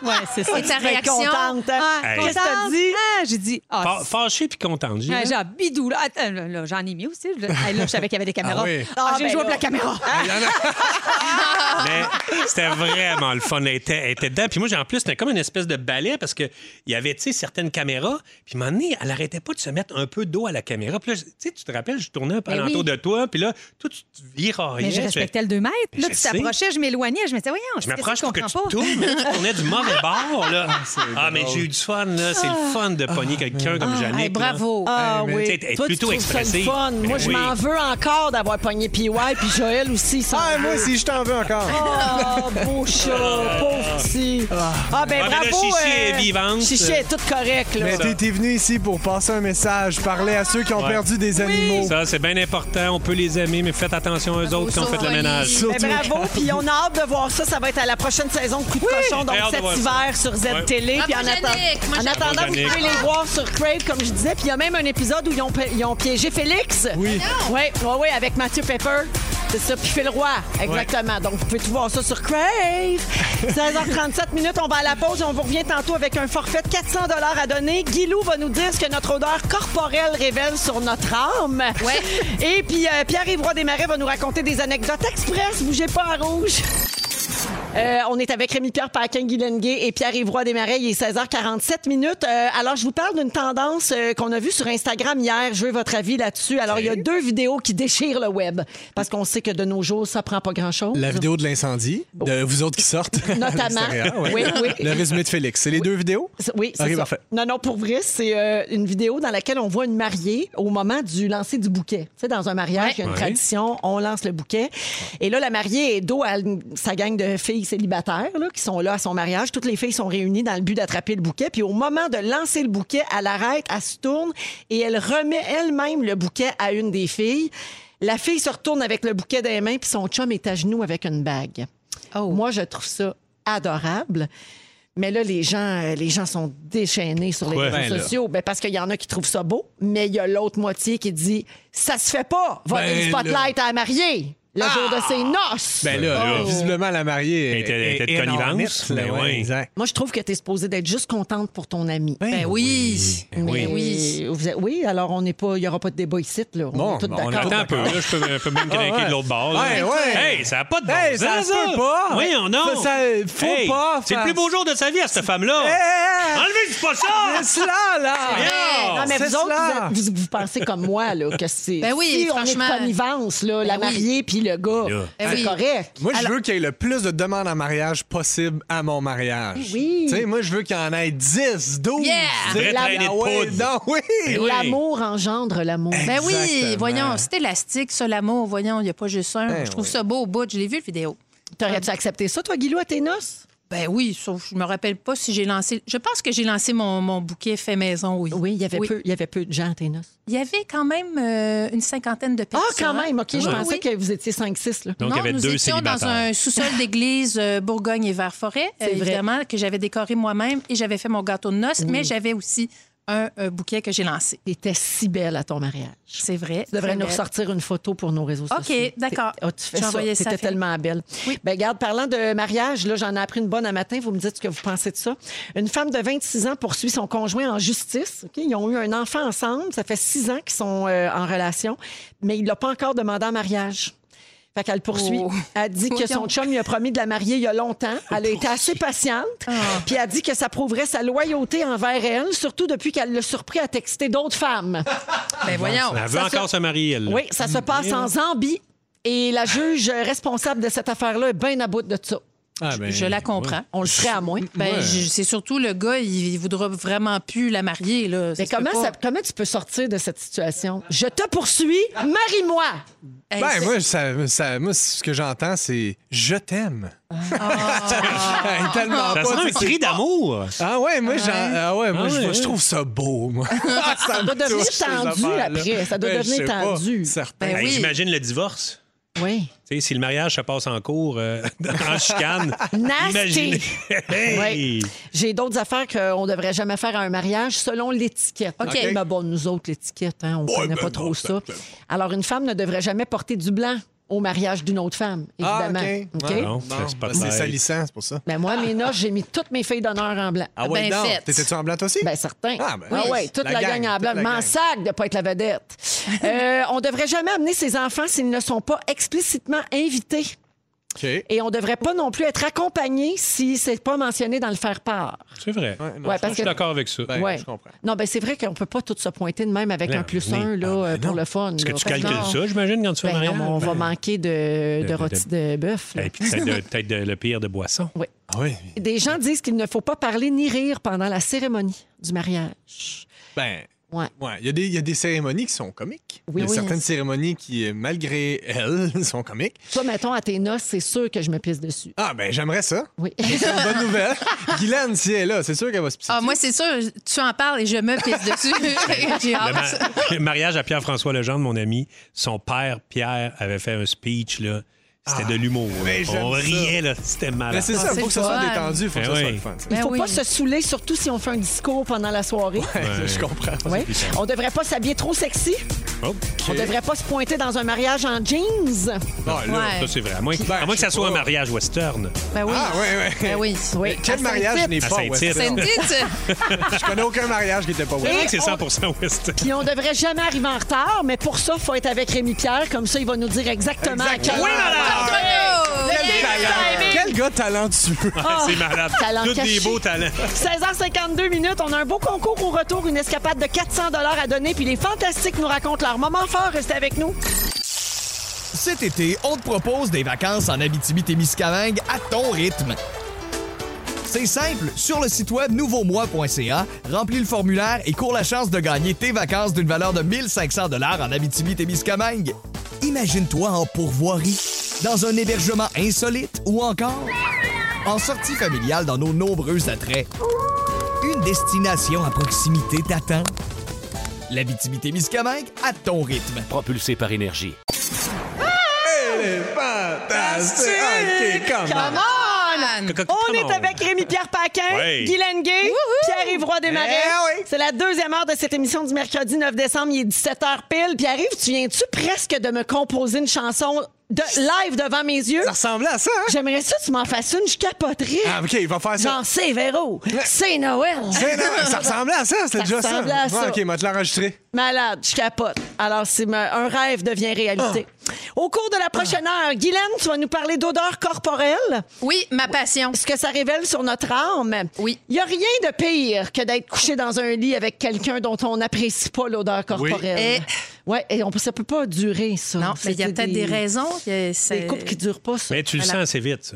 Ouais, c'est ça. Et ta réaction? contente. hein? Ah, Hey. contente. Qu'est-ce que t'as dit? Ah, j'ai dit, ah, fa- fâché puis contente. j'ai Ah, dit. genre, bidou, là. Attends, là, là, j'en ai mis aussi. Hey, là, je savais qu'il y avait des caméras. Ah oui. Ah, Ah, j'ai ben joué là. pour la caméra. Mais c'était vraiment le fun. Elle était, elle était dedans. Puis moi, j'ai- en plus, c'était comme une espèce de balai parce qu'il y avait, tu sais, certaines caméras. Puis à un moment donné, elle arrêtait pas de se mettre un peu d'eau à la caméra. Puis là, sais, tu te rappelles, je tournais un peu Ben oui. de toi. Puis là, toi, tu te viraillais. Mais je Tu respectais le 2 mètres. Là, je tu t'approchais, je m'éloignais. Je me disais, voyons, Je m'approche pour que tu comprend pas? tournes. mais Tu tournais du mauvais bord, là. Ah, mais j'ai eu du fun, là. C'est le fun de pogner quelqu'un comme. Hey, là. bravo. Ah oui. tu Toi, tu plutôt expressif. fun. Moi, Ben je oui. m'en veux encore d'avoir pogné PY, puis Joël aussi. Ah, moi aussi, je t'en veux encore. Oh, beau chat, pauvre petit. Ah, ben Ah, mais là, bravo. Chichi euh, est vivante. Chichi est toute correcte, là. Mais t'es venu ici pour passer un message, parler à ceux qui ont perdu des animaux. Ça, c'est bien important. On peut les aimer, mais faites attention aux autres quand on fait le ménage. Ben, bravo, puis on a hâte de voir ça. Ça va être à la prochaine saison de Coup de cochon, donc J'ai hâte de cet voir hiver sur Z Ouais. Télé. Puis en, Bravo, atten-. Moi, en attendant, vous pouvez les voir sur Crave, comme je disais. Puis il y a même un épisode où ils ont, ils ont piégé Félix. Oui. Oui, oui, oui, avec Mathieu Pepper. C'est ça, puis Phil Roy, exactement. Donc, vous pouvez tout voir ça sur Crave. 16h37 minutes, on va à la pause et on vous revient tantôt avec un forfait de 400 à donner. Guilou va nous dire ce que notre odeur corporelle révèle sur notre âme. Ouais. Et puis, euh, Pierre-Yves Roy Desmarais va nous raconter des anecdotes express. Bougez pas à rouge. Euh, on est avec Rémi-Pierre Paquin, Guy Lenguet et Pierre Ivroy Desmarais. Il est 16h47 minutes. Euh, alors, je vous parle d'une tendance euh, qu'on a vue sur Instagram hier. Je veux votre avis là-dessus. Alors, il y a deux vidéos qui déchirent le web parce qu'on sait que de nos jours, ça prend pas grand-chose. La vidéo de l'incendie, de vous autres qui sortent. Notamment. à l'extérieur, ouais. Oui, oui. Le résumé de Félix. C'est les deux vidéos? Oui, c'est Ok, ça. parfait. Non, non, pour vrai, c'est une vidéo dans laquelle on voit une mariée au moment du lancer du bouquet. Tu sais, dans un mariage, il y a une Ouais. tradition, on lance le bouquet. Et là, la mariée est dos à sa gang de filles célibataires là, qui sont là à son mariage. Toutes les filles sont réunies dans le but d'attraper le bouquet. Puis au moment de lancer le bouquet, elle arrête, elle se tourne et elle remet elle-même le bouquet à une des filles. La fille se retourne avec le bouquet dans les mains, puis son chum est à genoux avec une bague. Moi, je trouve ça adorable. Mais là, les gens, euh, les gens sont déchaînés sur les réseaux Ben là. sociaux. Ben, parce qu'il y en a qui trouvent ça beau, mais il y a l'autre moitié qui dit Ça se fait pas, voler Ben spotlight à la mariée. Le jour de ses noces. Ben là, Oh. visiblement, la mariée Elle était- était de connivence, ouais, oui. exact. Moi, je trouve que tu es supposée d'être juste contente pour ton ami. Ben oui. Ben oui. Mais vous êtes- oui, alors on n'est pas, il n'y aura pas de débat ici. Là. On Bon, est tous bon, on d'accord. Attends un peu, là, je peux, je peux même grinquer ouais. de l'autre bord. là. Ouais, ouais. Hey, ça n'a pas de bon Hey, sens, ça se peut pas. Oui, on non. Ça, ça- faut pas C'est le faire- plus beau jour de sa vie à cette femme-là. Hey! Enlevez, c'est pas ça! C'est cela, là! Voyons! Non, mais C'est vous autres, cela. vous, êtes- vous- vous pensez comme moi, là, que c'est. Ben oui, si on est de franchement. connivence, là, la Ben oui. mariée puis le gars, c'est oui. correct. Moi, je Alors- veux qu'il y ait le plus de demandes en mariage possible à mon mariage. Oui. Tu sais, moi, je veux qu'il y en ait 10, 12. Yeah! Tu sais, Vraie la- traînée de ouais, poudre. non, oui! Oui. L'amour engendre l'amour. Ben oui, Exactement. voyons, c'est élastique, ça, l'amour. Voyons, il n'y a pas juste un. Ben je trouve oui. ça beau au bout. Je l'ai vu, le vidéo. T'aurais-tu accepté ça, toi, Guilou, à tes noces? Ben oui, sauf je me rappelle pas si j'ai lancé. Je pense que j'ai lancé mon, mon bouquet fait maison, oui. Oui, il y avait, Peu, il y avait peu de gens à tes noces. Il y avait quand même euh, une cinquantaine de Ah, personnes. quand même, OK, je pensais oui. que vous étiez 5-6. là. Donc, non, il y avait nous deux étions dans un sous-sol d'église euh, Bourgogne et Vert-Forêt, euh, évidemment, que j'avais décoré moi-même et j'avais fait mon gâteau de noces, mais j'avais aussi un, un bouquet que j'ai lancé. T'étais si belle à ton mariage. C'est vrai. Tu devrais nous ressortir une photo pour nos réseaux OK, sociaux. d'accord. T'es- Ah, tu fais ça. T'étais tellement belle. Oui. Ben, garde, parlant de mariage, là, j'en ai appris une bonne à matin. Vous me dites ce que vous pensez de ça. Une femme de 26 ans poursuit son conjoint en justice. OK? Ils ont eu un enfant ensemble. Ça fait six ans qu'ils sont euh, en relation, mais il l'a pas encore demandé en mariage. Fait qu'elle poursuit. Oh. Elle dit que son chum lui a promis de la marier il y a longtemps. Elle a été assez patiente. Ah. Puis elle dit que ça prouverait sa loyauté envers elle, surtout depuis qu'elle l'a surpris à texter d'autres femmes. Ben voyons. Elle veut Ça, encore se marier, elle. Oui, ça se passe en Zambie. Et la juge responsable de cette affaire-là est bien à bout de ça. Ah, ben, Je la comprends. On le ferait à moins. Ben, Ouais. c'est surtout le gars, il, il voudra vraiment plus la marier. Là. Ça Mais comment, ça- comment tu peux sortir de cette situation? Je te poursuis, marie-moi! Hey, Ben, moi, ça, ça- moi, ce que j'entends, c'est je t'aime. Tellement Ça pas. serait un cri d'amour. Ah ouais, moi, j'en- ah ouais, moi, Ah je, ouais. je trouve ça beau, moi. ça doit devenir tendu après. Ça doit devenir tendu. Certain. Ben Hey, oui. J'imagine le divorce. Oui. Si le mariage se passe en cours, euh, en chicane. Imaginez. Hey! J'ai d'autres affaires qu'on ne devrait jamais faire à un mariage selon l'étiquette. OK. Mais bon, nous autres, l'étiquette, hein, on ne connaît ben pas bon, trop ben, ça. ben. Alors, une femme ne devrait jamais porter du blanc au mariage d'une autre femme, Ah, évidemment. OK. OK? Ouais. Non, pas ben, c'est pareil. salissant, c'est pour ça. Ben moi, mes noces, j'ai mis toutes mes filles d'honneur en blanc. Ah ouais, Ben non. T'étais-tu en blanc, toi aussi? Ben certain. Ah, ben ah oui. ouais, toute La la, gang, gang en blanc. la M'en sac de pas être la vedette. Euh, on devrait jamais amener ses enfants s'ils ne sont pas explicitement invités. Et on devrait pas non plus être accompagné si c'est pas mentionné dans le faire-part. C'est vrai. Ouais, non, Ouais, Je suis que d'accord avec ça. Ben, Ouais. je comprends. Non, ben c'est vrai qu'on peut pas tout se pointer de même avec Ben, un plus oui. un là, Ah, euh, ben pour non. le fun. Est-ce que tu calcules non. ça, j'imagine, quand tu fais Ben mariage? on va manquer de, de de- rôti de bœuf. Et puis peut-être le pire de boisson. Oui. Ah oui. Des gens disent qu'il ne faut pas parler ni rire pendant la cérémonie du mariage. Ben, Ouais. ouais. Il y, a des- il y a des cérémonies qui sont comiques. Oui, il y a oui. certaines cérémonies qui, euh, malgré elles, sont comiques. Toi, mettons, à tes noces, c'est sûr que je me pisse dessus. Ah, ben, j'aimerais ça. Oui. C'est une bonne nouvelle. Guylaine, si elle est là, c'est sûr qu'elle va se pisser. Ah, moi, c'est sûr, tu en parles et je me pisse dessus. J'ai Le, hâte. ma- le mariage à Pierre-François Legendre, mon ami, son père, Pierre, avait fait un speech, là. C'était de l'humour. mais j'aime On riait, là. C'était Mais malade. c'est ça, c'est faut que ça soit détendu, faut que Ben ça soit le fun. Il Ben faut oui. pas se saouler, surtout si on fait un discours pendant la soirée. Ouais, Je comprends. On devrait pas s'habiller trop sexy. On devrait pas se pointer dans un mariage en jeans. Ah, là. Ça, c'est vrai. À moins, Ben, à moins que ça sais soit un mariage western. Ben oui. Ah. Ben oui. Oui. Quel mariage n'est pas western? Je connais aucun mariage qui n'était pas western. C'est on- 100 western. Puis on devrait jamais arriver en retard, mais pour ça, il faut être avec Rémi Pierre. Comme ça, il va nous dire exactement à quelle heure. Quel gars talentueux! c'est malade. talent Tous caché. des beaux talents. 16h52 minutes, on a un beau concours au retour, une escapade de 400 à donner, puis les fantastiques nous racontent leur moment fort. Restez avec nous. Cet été, on te propose des vacances en Abitibi-Témiscamingue à ton rythme. C'est simple, sur le site web nouveaumois.ca, remplis le formulaire et cours la chance de gagner tes vacances d'une valeur de 1500 dollars en Abitibi-Témiscamingue. Imagine-toi en pourvoirie, dans un hébergement insolite ou encore en sortie familiale dans nos nombreux attraits. Une destination à proximité t'attend. L'Abitibi-Témiscamingue à ton rythme. Propulsé par énergie. Fantastique! OK, Come comment? on! On est avec Rémi-Pierre Paquin, Ouais. Guylaine Gay, Pierre-Yves Roy Desmarais. Eh oui. C'est la deuxième heure de cette émission du mercredi 9 décembre. Il est 17h pile. Pierre-Yves, tu viens-tu presque de me composer une chanson de live devant mes yeux. Ça ressemblait à ça, hein? J'aimerais ça que tu m'en fasses une, je capoterais. Ah, OK, il va faire ça. Genre, c'est Véro, c'est Noël. C'est- non, ça ressemblait à ça, c'était Ça déjà ça. ressemblait à ça. Ouais, OK, m'a te l'enregistrer. Malade, je capote. Alors, c'est ma- un rêve devient réalité. Au cours de la prochaine heure, Guylaine, tu vas nous parler d'odeur corporelle. Oui, ma passion. Ce que ça révèle sur notre âme. Oui. Il n'y a rien de pire que d'être couché dans un lit avec quelqu'un dont on n'apprécie pas l'odeur corporelle. Et- Ouais, et on, ça peut pas durer, ça. Non, mais il y a peut-être des raisons. que c'est- Des couples qui durent pas, ça. Mais tu le Voilà. sens assez vite, ça.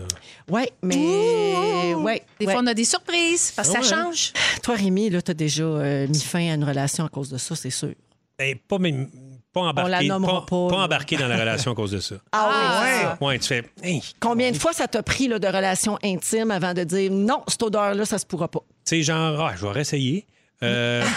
Ouais, mais. Ouais, Des ouais. fois, on a des surprises parce que ça change. Toi, Rémi, là, t'as déjà euh, mis fin à une relation à cause de ça, c'est sûr. Ben, pas, même- pas embarqué, la nommera pas, là. embarqué dans la relation à cause de ça. Ah, oui, ça. Ouais, tu fais. Hey, tu Combien de fois ça t'a pris là, de relations intimes avant de dire non, cette odeur-là, ça se pourra pas? sais, genre, ah, je vais réessayer. Euh...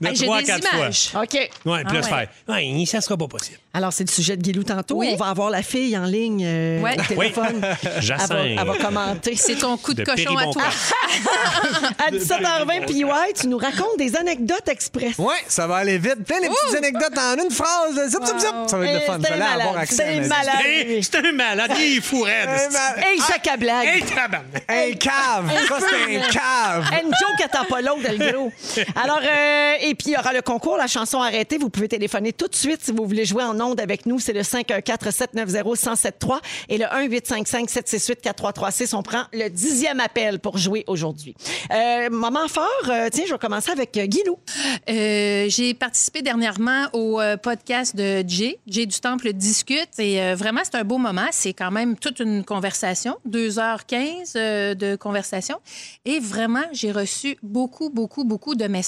De Hey, J'ai trois, des quatre fois. images. OK. Ouais, puis là, Ah se faire. Ouais, ça sera pas possible. Alors, c'est le sujet de Guilou tantôt. Oui. On va avoir la fille en ligne euh, Ouais. au téléphone. Elle va, Jacinthe. elle va commenter. C'est ton coup de, De cochon à toi. À 17h20, puis ouais, tu nous racontes des anecdotes express. Ouais, ça va aller vite. Plein de petites anecdotes en une phrase. Zip, zip, zip. Ça va être le fun. c'est Je vais malade, avoir accès à c'est la- malade. Hey, C'est un malade, il est fou raide. Un mal- Hey, sac à blague. Hey, tabarnak. Un cave. Ça, c'est un cave. Une joke attend pas l'autre, le gros. Alors, euh, et puis, il y aura le concours, la chanson arrêtée. Vous pouvez téléphoner tout de suite si vous voulez jouer en ondes avec nous. C'est le 514-790-1073 et le 1-855-768-4336. On prend le dixième appel pour jouer aujourd'hui. Euh, moment fort, euh, tiens, je vais commencer avec Guilou. J'ai participé dernièrement au podcast de Jay. Jay du Temple discute et vraiment, c'est un beau moment. C'est quand même toute une conversation, 2h15 euh, de conversation. Et vraiment, j'ai reçu beaucoup, beaucoup, beaucoup de messages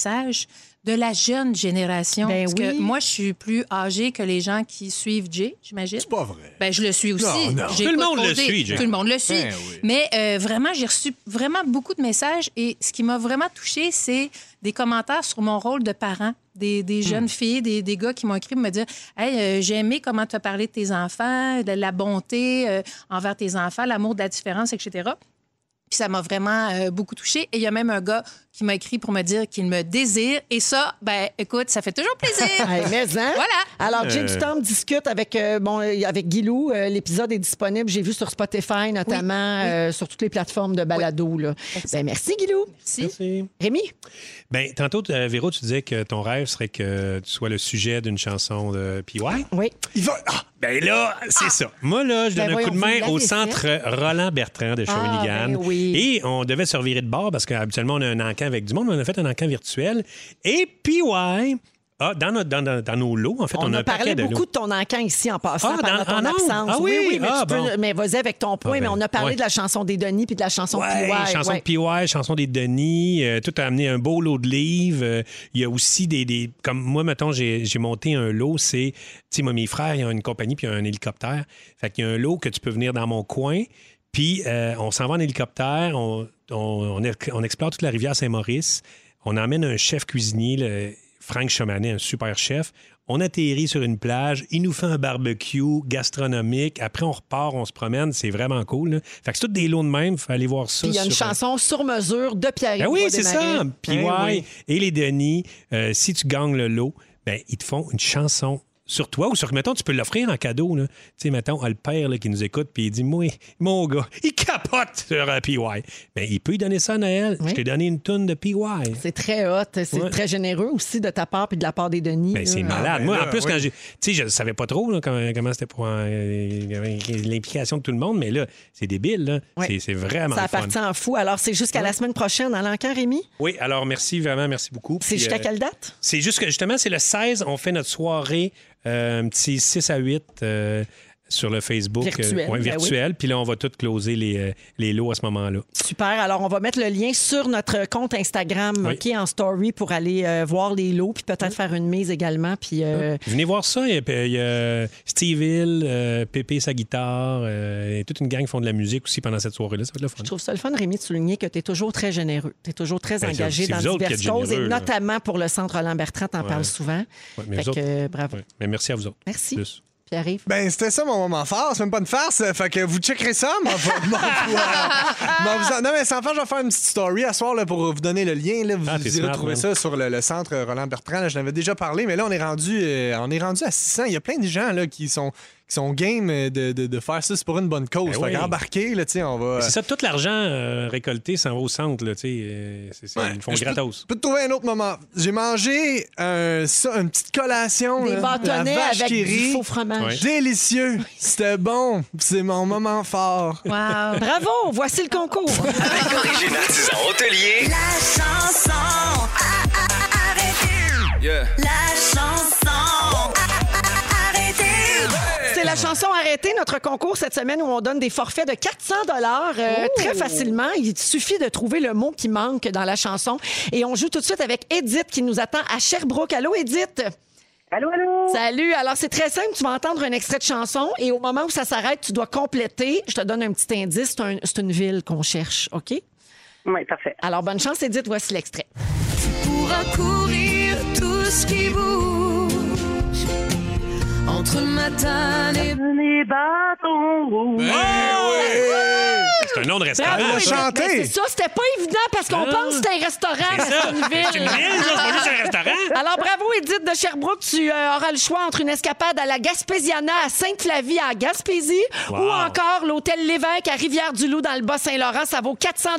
de la jeune génération. Ben Parce oui. que moi, je suis plus âgée que les gens qui suivent Jay, j'imagine. C'est pas vrai. Ben, je le suis aussi. Non, non. J'écoute Tout le monde le suit, Jay. Tout le monde le suit. Ben oui. Mais euh, vraiment, j'ai reçu vraiment beaucoup de messages et ce qui m'a vraiment touchée, c'est des commentaires sur mon rôle de parent. Des, des Hmm. jeunes filles, des, des gars qui m'ont écrit pour me dire Hey, euh, j'ai aimé comment tu as parlé de tes enfants, de la bonté euh, envers tes enfants, l'amour de la différence, etc. Puis ça m'a vraiment euh, beaucoup touchée. Et il y a même un gars qui m'a écrit pour me dire qu'il me désire. Et ça, ben écoute, ça fait toujours plaisir. Hey, mais, hein? Voilà. Alors, Jay du Temple discute avec, euh, bon, euh, avec Guilou. Euh, L'épisode est disponible, j'ai vu sur Spotify, notamment, euh, sur toutes les plateformes de balado. Là. Ben, merci, Guilou. Merci. Merci. Rémi? Ben, tantôt, euh, Véro, tu disais que ton rêve serait que tu sois le sujet d'une chanson de PY. Oui. Il va. Ah, Ben là, c'est ça. Moi, là, je Ben donne un voyons, coup de main au centre Roland Bertrand de Shawinigan. ben oui. Et on devait se revirer de bord parce qu'habituellement, on a un avec du monde, mais on a fait un encan virtuel. Et PY, ah, dans, notre- dans, dans- dans nos lots, en fait, on, On, a parlé de beaucoup de ton encan ici en passant Ah, ton ah absence. Ah oui? mais, Ah, bon. mais vas-y avec ton point. Ah, mais ben, on a parlé ouais. de la chanson des Denis puis de la chanson Ouais, PY. chanson ouais. de PY, chanson des Denis, euh, tout a amené un beau lot de livres. Euh, Il y a aussi des, des- Comme moi, mettons, j'ai j'ai monté un lot, c'est... Tu sais, moi, mes frères, ils ont une compagnie puis ils ont un hélicoptère. Fait qu'il y a un lot que tu peux venir dans mon coin, puis euh, on s'en va en hélicoptère, on, on, on ex- on explore toute la rivière Saint-Maurice, on emmène un chef cuisinier, le Frank Chamanet, un super chef. On atterrit sur une plage, il nous fait un barbecue gastronomique. Après, on repart, on se promène. C'est vraiment cool. là. Fait que c'est tous des lots de même. Il faut aller voir ça. Puis il y a une sur- chanson sur mesure de Pierre ben oui, c'est ça. Puis Ben ouais, et les Denis, euh, si tu gagnes le lot, ben, ils te font une chanson sur toi ou sur, mettons, tu peux l'offrir en cadeau. là. Tu sais, mettons, ah, le père là, qui nous écoute, puis il dit, moi, mon gars, il capote sur euh, PY. Ben, il peut lui donner ça à Noël. Oui. Je t'ai donné une tonne de PY. C'est très hot. C'est Ouais. très généreux aussi de ta part puis de la part des Denis. Ben, c'est malade. ben Moi, là, en plus, oui. quand j'ai. Tu sais, je savais pas trop là, comment, comment c'était pour euh, l'implication de tout le monde, mais là, c'est débile. là. Ouais. C'est- C'est vraiment Ça appartient en fou. Alors, c'est jusqu'à la semaine prochaine à l'encan, Rémi? Oui, alors merci, vraiment, merci beaucoup. C'est jusqu'à euh, quelle date? C'est juste que justement, c'est le 16, on fait notre soirée, euh, un petit 6 à 8 euh, sur le Facebook. Virtuel, ouais, ben virtuel. Puis là, on va tout closer les, euh, les lots à ce moment-là. Super. Alors, on va mettre le lien sur notre compte Instagram, Oui. OK, en story pour aller euh, voir les lots puis peut-être faire une mise également. Puis, euh, Venez voir ça. Il y a, Steve Hill, euh, Pépé sa guitare, euh, et toute une gang qui font de la musique aussi pendant cette soirée-là. Ça va être le fun. je trouve ça le fun, Rémi, de souligner que tu es toujours très généreux. Tu es toujours très Ben, engagé dans diverses causes et là. notamment pour le Centre Roland Bertrand, tu en Ouais. parles souvent. Ouais, mais Fait que, euh, bravo. Mais merci à vous autres. Merci. Plus. Pierre-Yves? Ben, c'était ça mon moment fort. C'est même pas une farce. Fait que vous checkerez ça. en- non, mais sans faire, je vais faire une petite story à soir là, pour vous donner le lien. Là. Vous, Ah, vous irez trouver ça sur le, le centre Roland Bertrand. Là, je l'avais déjà parlé, mais là, on est rendu, euh, on est rendu à 600. Il y a plein de gens là, qui sont qui sont game euh, de, de, de faire ça. C'est pour une bonne cause. Ben fait oui. qu'embarquer, là, tu sais, on va. C'est ça, tout l'argent euh, récolté s'en va au centre. Là, tu sais, euh, c'est ça, Ouais. ils le font Je peux- gratos. Peux te trouver un autre moment. J'ai mangé un, ça, une petite collation. Des là, bâtonnets la vache avec qui du faux fromage. Ouais. Délicieux. C'était bon. C'est mon moment fort. Wow. Bravo, voici le concours. Régine Artisan Hôtelier. La chanson. Ah, ah, ah, arrêtez. La chanson. La chanson Arrêtez, notre concours cette semaine où on donne des forfaits de 400 dollars très facilement. Il suffit de trouver le mot qui manque dans la chanson. Et on joue tout de suite avec Edith qui nous attend à Sherbrooke. Allô, Edith? Allô, allô? Salut. Alors, c'est très simple. Tu vas entendre un extrait de chanson et au moment où ça s'arrête, tu dois compléter. Je te donne un petit indice. C'est un- c'est une ville qu'on cherche, OK? Oui, parfait. Alors, bonne chance, Edith. Voici l'extrait. Pourra courir tout ce qui bouge entre matin et Les bâtons rouges. C'est un nom de restaurant. Bravo, Elle Edith. a chanté. Ben, c'est ça. C'était pas évident parce qu'on Ah. pense que c'est un restaurant, mais c'est une ville. C'est une ville, c'est pas juste un restaurant. Alors, bravo, Edith de Sherbrooke. Tu euh, auras le choix entre une escapade à la Gaspésiana à Sainte-Flavie à Gaspésie Wow. ou encore l'hôtel L'évêque à Rivière-du-Loup dans le Bas-Saint-Laurent. Ça vaut 400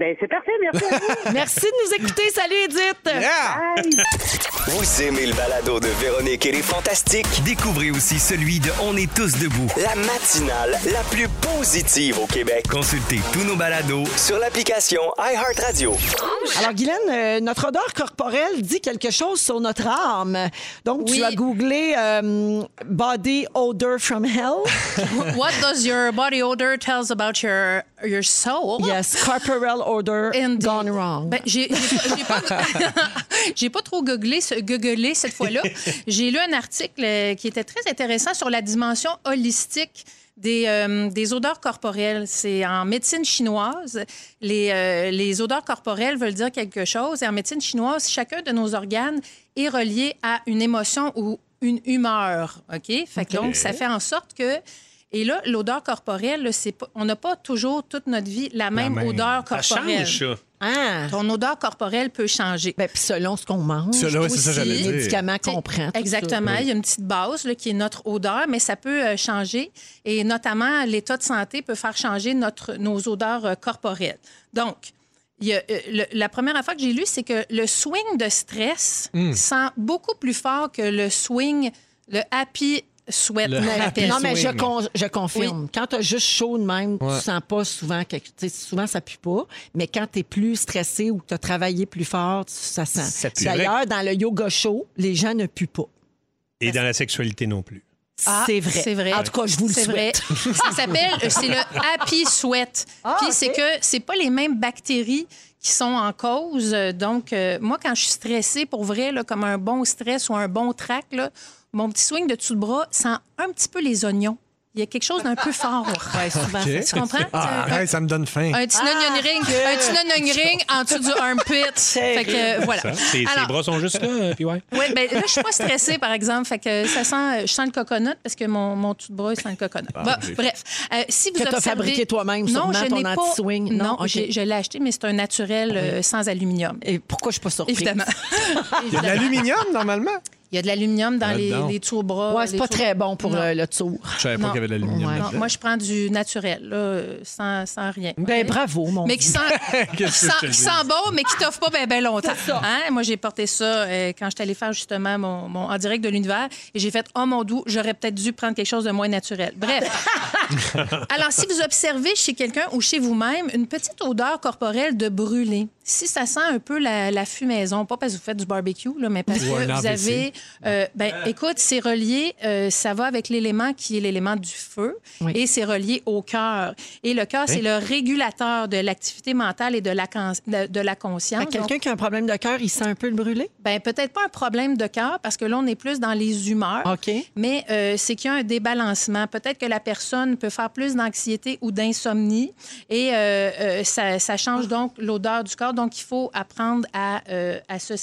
Ben, c'est parfait, merci à vous. Merci de nous écouter. Salut, Edith. Yeah! Vous aimez le balado de Véronique et les Fantastiques? Découvrez aussi celui de On est tous debout. La matinale la plus positive au Québec. Consultez tous nos balados Sur l'application iHeartRadio. Alors, Guylaine, euh, notre odeur corporelle dit quelque chose sur notre âme. Donc, tu Oui. as googlé euh, Body Odor from Hell. What does your body odor tells about your, your soul? Yes, corporal odor Indeed. gone wrong. Ben, j'ai pas, trop googlé, ce- googlé cette fois-là. J'ai lu un article euh, qui était très intéressant sur la dimension holistique des, euh, des odeurs corporelles. C'est en médecine chinoise. Les, euh, les odeurs corporelles veulent dire quelque chose. Et en médecine chinoise, chacun de nos organes est relié à une émotion ou une humeur. OK? Fait que donc, ça fait en sorte que. Et là, l'odeur corporelle, là, c'est pas, on n'a pas toujours toute notre vie la même, même. odeur Ça corporelle. change, ça. Ah. Ton odeur corporelle peut changer. Ben, puis selon ce qu'on mange, Selon- ça, aussi, les dire. médicaments qu'on prend. ça. Exactement. Il y a une petite base là, qui est notre odeur, mais ça peut euh, changer. Et notamment, l'état de santé peut faire changer notre, nos odeurs euh, corporelles. Donc, il y a, euh, le- la première affaire que j'ai lue, c'est que le swing de stress sent beaucoup plus fort que le swing, le happy sweat. Le non, mais je, con- je confirme. Quand tu as juste chaud de même, Ouais. tu sens pas souvent quelque Souvent, ça pue pas. Mais quand tu es plus stressé ou que tu as travaillé plus fort, ça sent. D'ailleurs, dans le yoga show, les gens ne puent pas. Et dans la sexualité non plus. Ah, c'est vrai. C'est vrai. En tout cas, je vous le C'est vrai. souhaite. Ça s'appelle, c'est le happy sweat. Ah, Puis c'est que c'est pas les mêmes bactéries qui sont en cause. Donc, euh, moi, quand je suis stressée, pour vrai, là, comme un bon stress ou un bon trac, là, mon petit swing de dessous de bras sent un petit peu les oignons. Il y a quelque chose d'un peu fort. Ouais, souvent, OK. Tu comprends? Ah, Un- arrête, ça me donne faim. un petit Ah, onion ring, un petit onion ring en dessous du armpit. Fait que, euh, voilà. Ça, ses, ses Alors, bras sont juste là, euh, puis ouais. oui, ben là, je suis pas stressée, par exemple. Fait que ça sent, je sens le coconut parce que mon, mon tout de bras, il sent le coconut. Bon, bref, euh, si vous Que observez... fabriqué toi-même, non, sûrement, je ton anti-swing. Non, je l'ai acheté, mais c'est un naturel euh, sans aluminium. Et pourquoi je suis pas surprise? Évidemment. Il y a de l'aluminium, normalement? Il y a de l'aluminium dans les, les tours bras. Ouais, c'est pas tours- très bon pour le, le tour. Je savais pas qu'il y avait de l'aluminium. Ouais. Moi, je prends du naturel, là, sans, sans rien. Ben bravo, mon mais qui sent, qui sent bon, mais qui t'offre pas bien ben longtemps. Hein? Moi, j'ai porté ça euh, quand j'étais allée faire justement mon, mon en direct de l'univers et j'ai fait Oh mon doux, j'aurais peut-être dû prendre quelque chose de moins naturel. Bref. Alors, si vous observez chez quelqu'un ou chez vous-même une petite odeur corporelle de brûlé, si ça sent un peu la, la fumaison, pas parce que vous faites du barbecue, là, mais parce que vous avez. Euh, ben, écoute, c'est relié, euh, ça va avec l'élément qui est l'élément du feu Oui. et c'est relié au cœur. Et le cœur, c'est le régulateur de l'activité mentale et de la, de, de la conscience. Quelqu'un qui a un problème de cœur, il sent un peu le brûlé? Ben, peut-être pas un problème de cœur, parce que là, on est plus dans les humeurs. OK. Mais euh, c'est qu'il y a un débalancement. Peut-être que la personne peut faire plus d'anxiété ou d'insomnie et euh, euh, ça, ça change donc l'odeur du corps. Donc, il faut apprendre à, euh, à, se,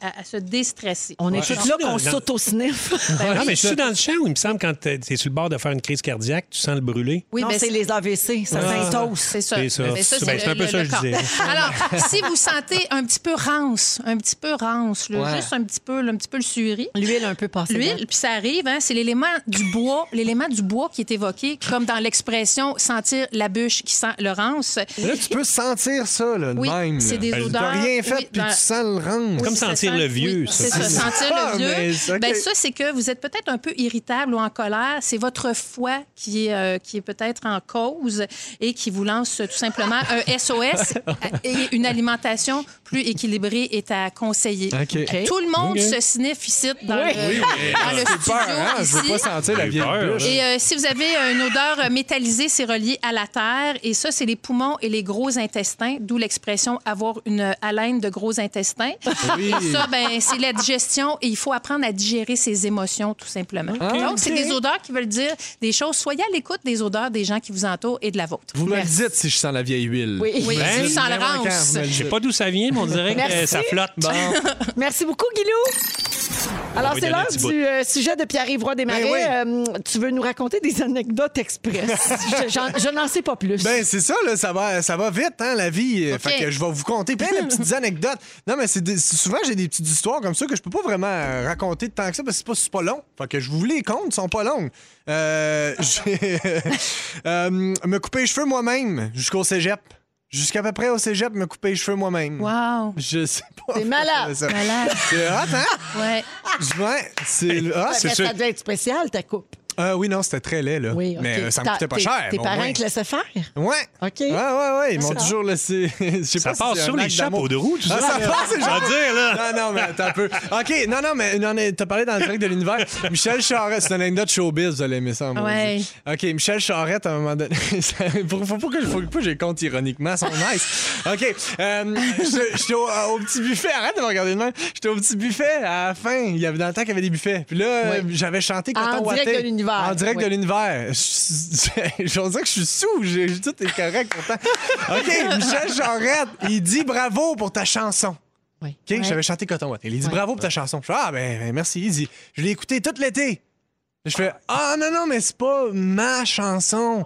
à, à se déstresser. On est Ouais. tous là qu'on dans- s'auto-sniffe. Ah, mais je suis dans le champ où il me semble quand t'es t'es sur le bord de faire une crise cardiaque, tu sens le brûler. Oui, non, ben, c'est les AVC, ça Ah. s'intose. C'est ça. C'est. Mais Ben, c'est un le- peu le- ça que je disais. Alors, si vous sentez un petit peu rance, un petit peu rance, là, Ouais. juste un petit peu, là, un petit peu le surie. L'huile un peu passée. L'huile, puis ça arrive, hein, c'est l'élément du bois, l'élément du bois qui est évoqué, comme dans l'expression sentir la bûche qui sent le rance. Là, tu peux sentir ça, là, de Oui, même. c'est des Ben, odeurs. T'as rien fait, Oui, puis dans- tu sens le rang. Comme sentir sent- le vieux, oui, ça. C'est ça, C'est sentir le vieux. Ben, ça, c'est que vous êtes peut-être un peu irritable ou en colère. C'est votre foie qui est, euh, qui est peut-être en cause et qui vous lance tout simplement un SOS et une alimentation plus équilibrée est à conseiller. Tout le monde se sniffe ici dans Oui. le, Oui, dans le c'est studio. peur, hein? Je veux pas sentir la peur. Et euh, si vous avez une odeur métallisée, c'est relié à la terre. Et ça, c'est les poumons et les gros intestins, d'où l'expression avoir une haleine de gros intestins. Oui. Et ça, ben, c'est la digestion et il faut apprendre à digérer ses émotions, tout simplement. Donc, c'est des odeurs qui veulent dire des choses. Soyez à l'écoute des odeurs des gens qui vous entourent et de la vôtre. Vous me le dites si je sens la vieille huile. Oui. Oui, Ben, tu sens le rance. Je sais pas d'où ça vient, mais on dirait que Merci. ça flotte. Merci beaucoup, Guilou. Alors, c'est l'heure du euh, sujet de Pierre-Yves Roy Desmarais. Ben Euh, tu veux nous raconter des anecdotes express? je n'en sais pas plus. Ben, c'est ça, là, ça va, ça va vite, hein, la vie. Fait que je vais vous conter plein de petites anecdotes. Non, mais c'est des- souvent, j'ai des petites histoires comme ça que je peux pas vraiment euh, raconter de tant que ça parce que c'est pas, pas long. Fait que je vous les compte, ils sont pas longues. Euh, euh, me couper les cheveux moi-même jusqu'au cégep. Jusqu'à peu près au cégep, me couper les cheveux moi-même. Wow. Je sais pas. T'es malade. Ça. Malade. C'est hot, hein? Ouais. Ouais, c'est ah, c'est sûr. ça devait être spécial, ta coupe. Euh, oui, non, c'était très laid, là. Oui, OK. Mais euh, ça me Ta- coûtait pas cher. Tes parents te laissaient faire? Ouais. OK. Ouais, ouais, ouais. Ils m'ont toujours laissé. Ça pas passe c'est sur les chapeaux de roue, tout Ah, ça. passe, c'est dire, là. Non, non, mais attends un peu. OK, non, non, mais non, mais t'as parlé dans le direct de l'univers. Michel Charette, c'est une anecdote showbiz, vous allez aimer ça. moi Ouais. OK, Michel Charette, à un moment donné. faut, faut pas que les compte ironiquement, ils sont nice. OK, euh, je- j'étais au, au petit buffet, arrête de me regarder de même. J'étais au petit buffet à la fin, il y avait dans le temps qu'il y avait des buffets. Puis là, euh, j'avais chanté En Coton direct Watté. L'univers. En direct Oui. de l'univers. Je je- dirait que je suis sous, j'ai- tout est correct pourtant. OK, Michel Charette, il dit bravo pour ta chanson. Oui. OK, j'avais chanté Coton Watté. Il dit bravo pour ta chanson. Je fais Ah, ben, ben, merci. Il dit Je l'ai écouté tout l'été. Je fais Ah, non, non, mais c'est pas ma chanson.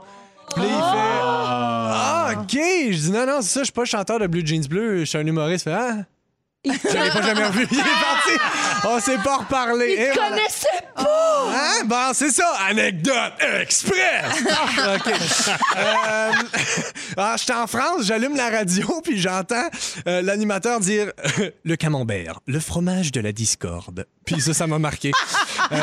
Puis là, il fait Ah, OK. Je dis Non, non, c'est ça, je suis pas chanteur de Blue Jeans Bleu, je suis un humoriste. Il fait Ah. Je l'ai pas jamais revu. Il est parti. On s'est pas reparlé. Il Et voilà. connaissait pas! Hein? Bon, c'est ça. Anecdote express. OK. Euh, ah, j'étais en France, j'allume la radio, puis j'entends euh, l'animateur dire euh, le camembert, le fromage de la discorde. Puis ça, ça m'a marqué. Euh,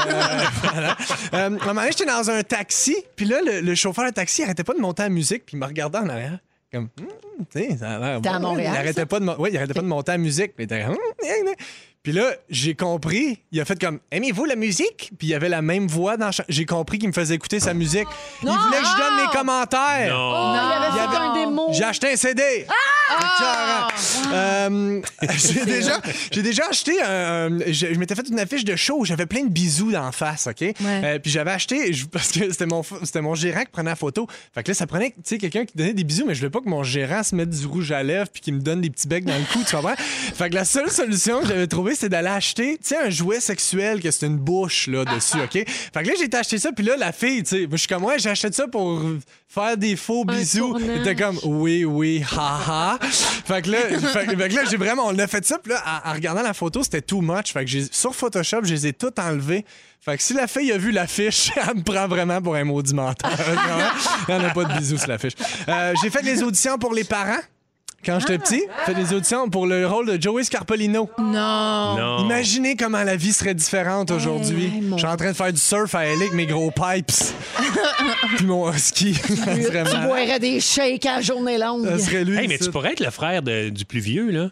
voilà. Euh, à un moment donné, j'étais dans un taxi, puis là, le, le chauffeur de taxi arrêtait pas de monter la musique, puis il me regardait en arrière. Comme, Hum, tu sais, ça a l'air T'es à bon. Montréal, Il arrêtait, ça? pas de, mon- ouais, il arrêtait pas de monter la musique. Puis il était comme, Hum, gna, gna. Puis là, j'ai compris. Il a fait comme Aimez-vous la musique? Puis il y avait la même voix dans J'ai compris qu'il me faisait écouter sa musique. Il voulait que je donne mes commentaires. Non. Oh, il avait Il avait- un démo. J'ai acheté un CD. Ah! Écœurant. Euh, j'ai déjà, j'ai déjà acheté un. un- je je m'étais fait une affiche de show où j'avais plein de bisous d'en face, OK? Euh, puis j'avais acheté, je- parce que c'était mon, mon gérant qui prenait la photo. Fait que là, ça prenait, tu sais, quelqu'un qui donnait des bisous, mais je voulais pas que mon gérant se mette du rouge à lèvres puis qu'il me donne des petits becs dans le cou, tu comprends? Fait que la seule solution que j'avais trouvée, c'est d'aller acheter, tu sais, un jouet sexuel que c'est une bouche, là, dessus, OK? Fait que là, j'ai été acheter ça, puis là, la fille, tu sais, je suis comme, ouais, j'ai acheté ça pour faire des faux bisous. Elle était comme, oui, oui, haha. fait que là, fait, que- fait que là, j'ai vraiment, on a fait ça, puis là, en, en regardant la photo, c'était too much. Fait que j'ai, sur Photoshop, je les ai toutes enlevées. Fait que si la fille a vu l'affiche, elle me prend vraiment pour un maudit menteur. Il n'y en a pas de bisous sur l'affiche. Euh, j'ai fait des auditions pour les parents. Quand j'étais petit, j'ai fait des auditions pour le rôle de Joey Scarpolino. Non. Non. Imaginez comment la vie serait différente aujourd'hui. Hey, mon- Je suis en train de faire du surf à LA avec mes gros pipes. Puis mon husky. Ça Tu serait malade. boirais des shakes à la journée longue. Ça serait lui. Hey, mais tu pourrais être le frère de- du plus vieux, là.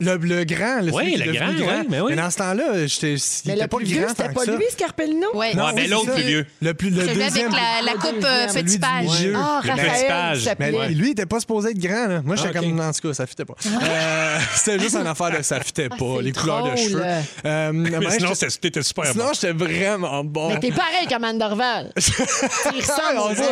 Le, le grand, le, Oui, le grand, oui, mais oui. dans ce temps-là, j'étais, il Mais était le pas plus vieux, grand c'était pas ça. lui, Scarpellino? Ouais. Non, Ouais, mais l'autre plus ça. vieux. Le plus le Celui deuxième. avec la, la le coupe euh, petit page. Ah, Le petit Raphaël. Mais lui, il était pas supposé être grand. Là. Moi, j'étais Ah, ok. comme, en tout cas, ça fitait pas. Euh, c'était juste une affaire de ça fitait pas, Ah, les couleurs de cheveux. Euh, Mais sinon, c'était- super sinon, bon. j'étais vraiment bon. Mais t'es pareil comme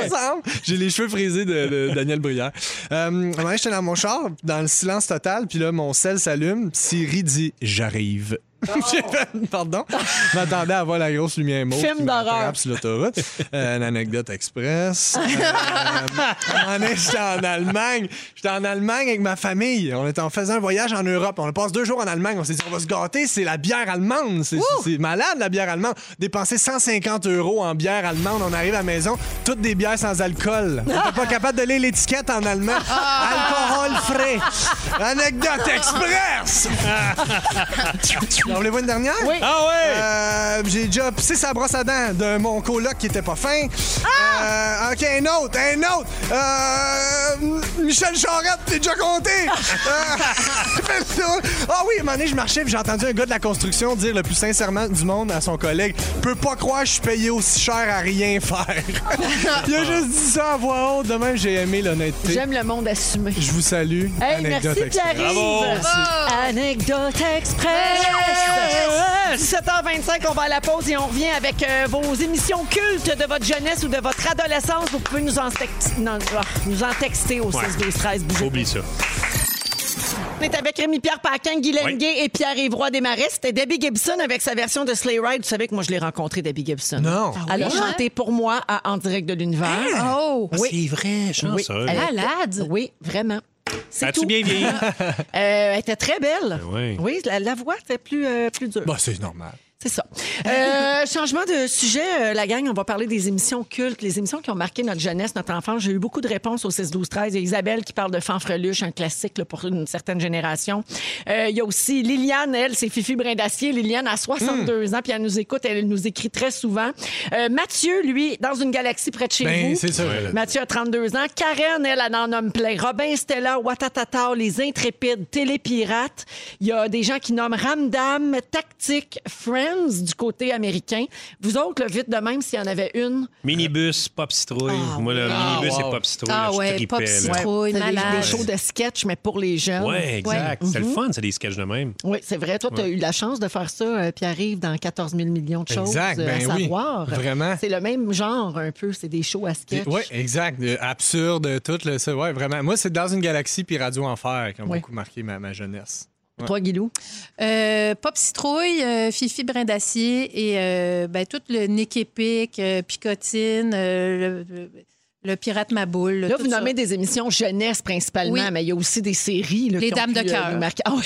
ressemble. J'ai les cheveux frisés de, Daniel Bruyère. Euh, à un moment donné, j'étais dans mon char, dans le silence total, puis là, mon sel s'allume. Siri dit J'arrive. Pardon. Je m'attendais à voir la grosse lumière mauve. Film d'horreur. sur l'autoroute. Euh, une anecdote express. Euh, j'étais en Allemagne. J'étais en Allemagne avec ma famille. On était en faisant un voyage en Europe. On passe deux jours en Allemagne. On s'est dit, on va se gâter. C'est la bière allemande. C'est c'est malade, la bière allemande. Dépenser 150 euros en bière allemande. On arrive à la maison, toutes des bières sans alcool. On n'était pas capable de lire l'étiquette en allemand. Alcool frais. Anecdote express. On voulez voir une dernière? Oui. Ah ouais! Euh, j'ai déjà pissé sa brosse à dents de mon coloc qui était pas fin. Euh, OK, un autre, un autre. Euh, Michel Charette, t'es déjà compté. Euh, Ah oui, à un moment donné, je marchais et j'ai entendu un gars de la construction dire le plus sincèrement du monde à son collègue Peux pas croire que je suis payé aussi cher à rien faire. Il a juste dit ça à voix haute. De même, j'ai aimé l'honnêteté. J'aime le monde assumé. Je vous salue. Hey, Anecdote merci express. Pierre-Yves. Anecdote Express. 17h25, on va à la pause et on revient avec euh, vos émissions cultes de votre jeunesse ou de votre adolescence. Vous pouvez nous en, non, ah, nous en texter au 6 12 13 bougez Oublie ça. on est avec Rémi-Pierre Paquin, Guy Lenguet et Pierre-Yves Roy Desmarais. C'était Debbie Gibson avec sa version de Sleigh Ride. Vous savez que moi, je l'ai rencontré, Debbie Gibson. Non. Elle a oui? chanté pour moi à En direct de l'univers. Oh! Oui. C'est vrai, chanceuse. Oui, elle- Malade! Oui, vraiment. C'est As-tu tout. bien vieilli? Euh, elle était très belle. oui. Oui, la, la voix était plus, euh, plus dure. Bah, c'est normal. C'est ça. Euh, changement de sujet, euh, la gang, on va parler des émissions cultes, les émissions qui ont marqué notre jeunesse, notre enfance. J'ai eu beaucoup de réponses au 6 12 13 Il y a Isabelle qui parle de Fanfreluche, un classique là, pour une certaine génération. Euh, il y a aussi Liliane, elle, c'est Fifi Brindacier. Liliane a 62 ans, puis elle nous écoute, elle nous écrit très souvent. Euh, Mathieu, lui, dans une galaxie près de chez Ben, vous. c'est ça. Mathieu a 32 ans. Karen, elle, elle en nomme plein. Robin, Stella, Watatata, Les Intrépides, Télépirates. Il y a des gens qui nomment Ramdam, Tactique, Friends du côté américain. Vous autres, là, vite de même, s'il y en avait une. Minibus, Pop Citrouille. Ah, Moi, le oui. minibus Ah, et wow. Pop Citrouille, Ah là, je ouais, tripais, Pop. Citrouille, C'est des, malade. des shows de sketch, mais pour les jeunes. Ouais, exact. C'est le Mhm. fun, c'est des sketchs de même. Oui, c'est vrai. Toi, tu as eu la chance de faire ça, euh, Pierre-Yves, dans 14 000 millions de choses Exact, euh, ben à oui. savoir. Vraiment. C'est le même genre, un peu. C'est des shows à sketch. Oui, exact. Euh, absurde, tout. Le, ça, ouais, vraiment. Moi, c'est Dans une galaxie puis Radio Enfer qui ont Oui. beaucoup marqué ma, ma jeunesse. Ouais. Toi, Guilou? Euh, Pop Citrouille, euh, Fifi Brin d'Acier et euh, ben, tout le Nick Picotine, le Pirate Maboule. Là, tout vous ça. nommez des émissions jeunesse principalement, Oui. mais il y a aussi des séries. là, Les qui ont Dames pu, de euh, cœur. marquer. Ah oui.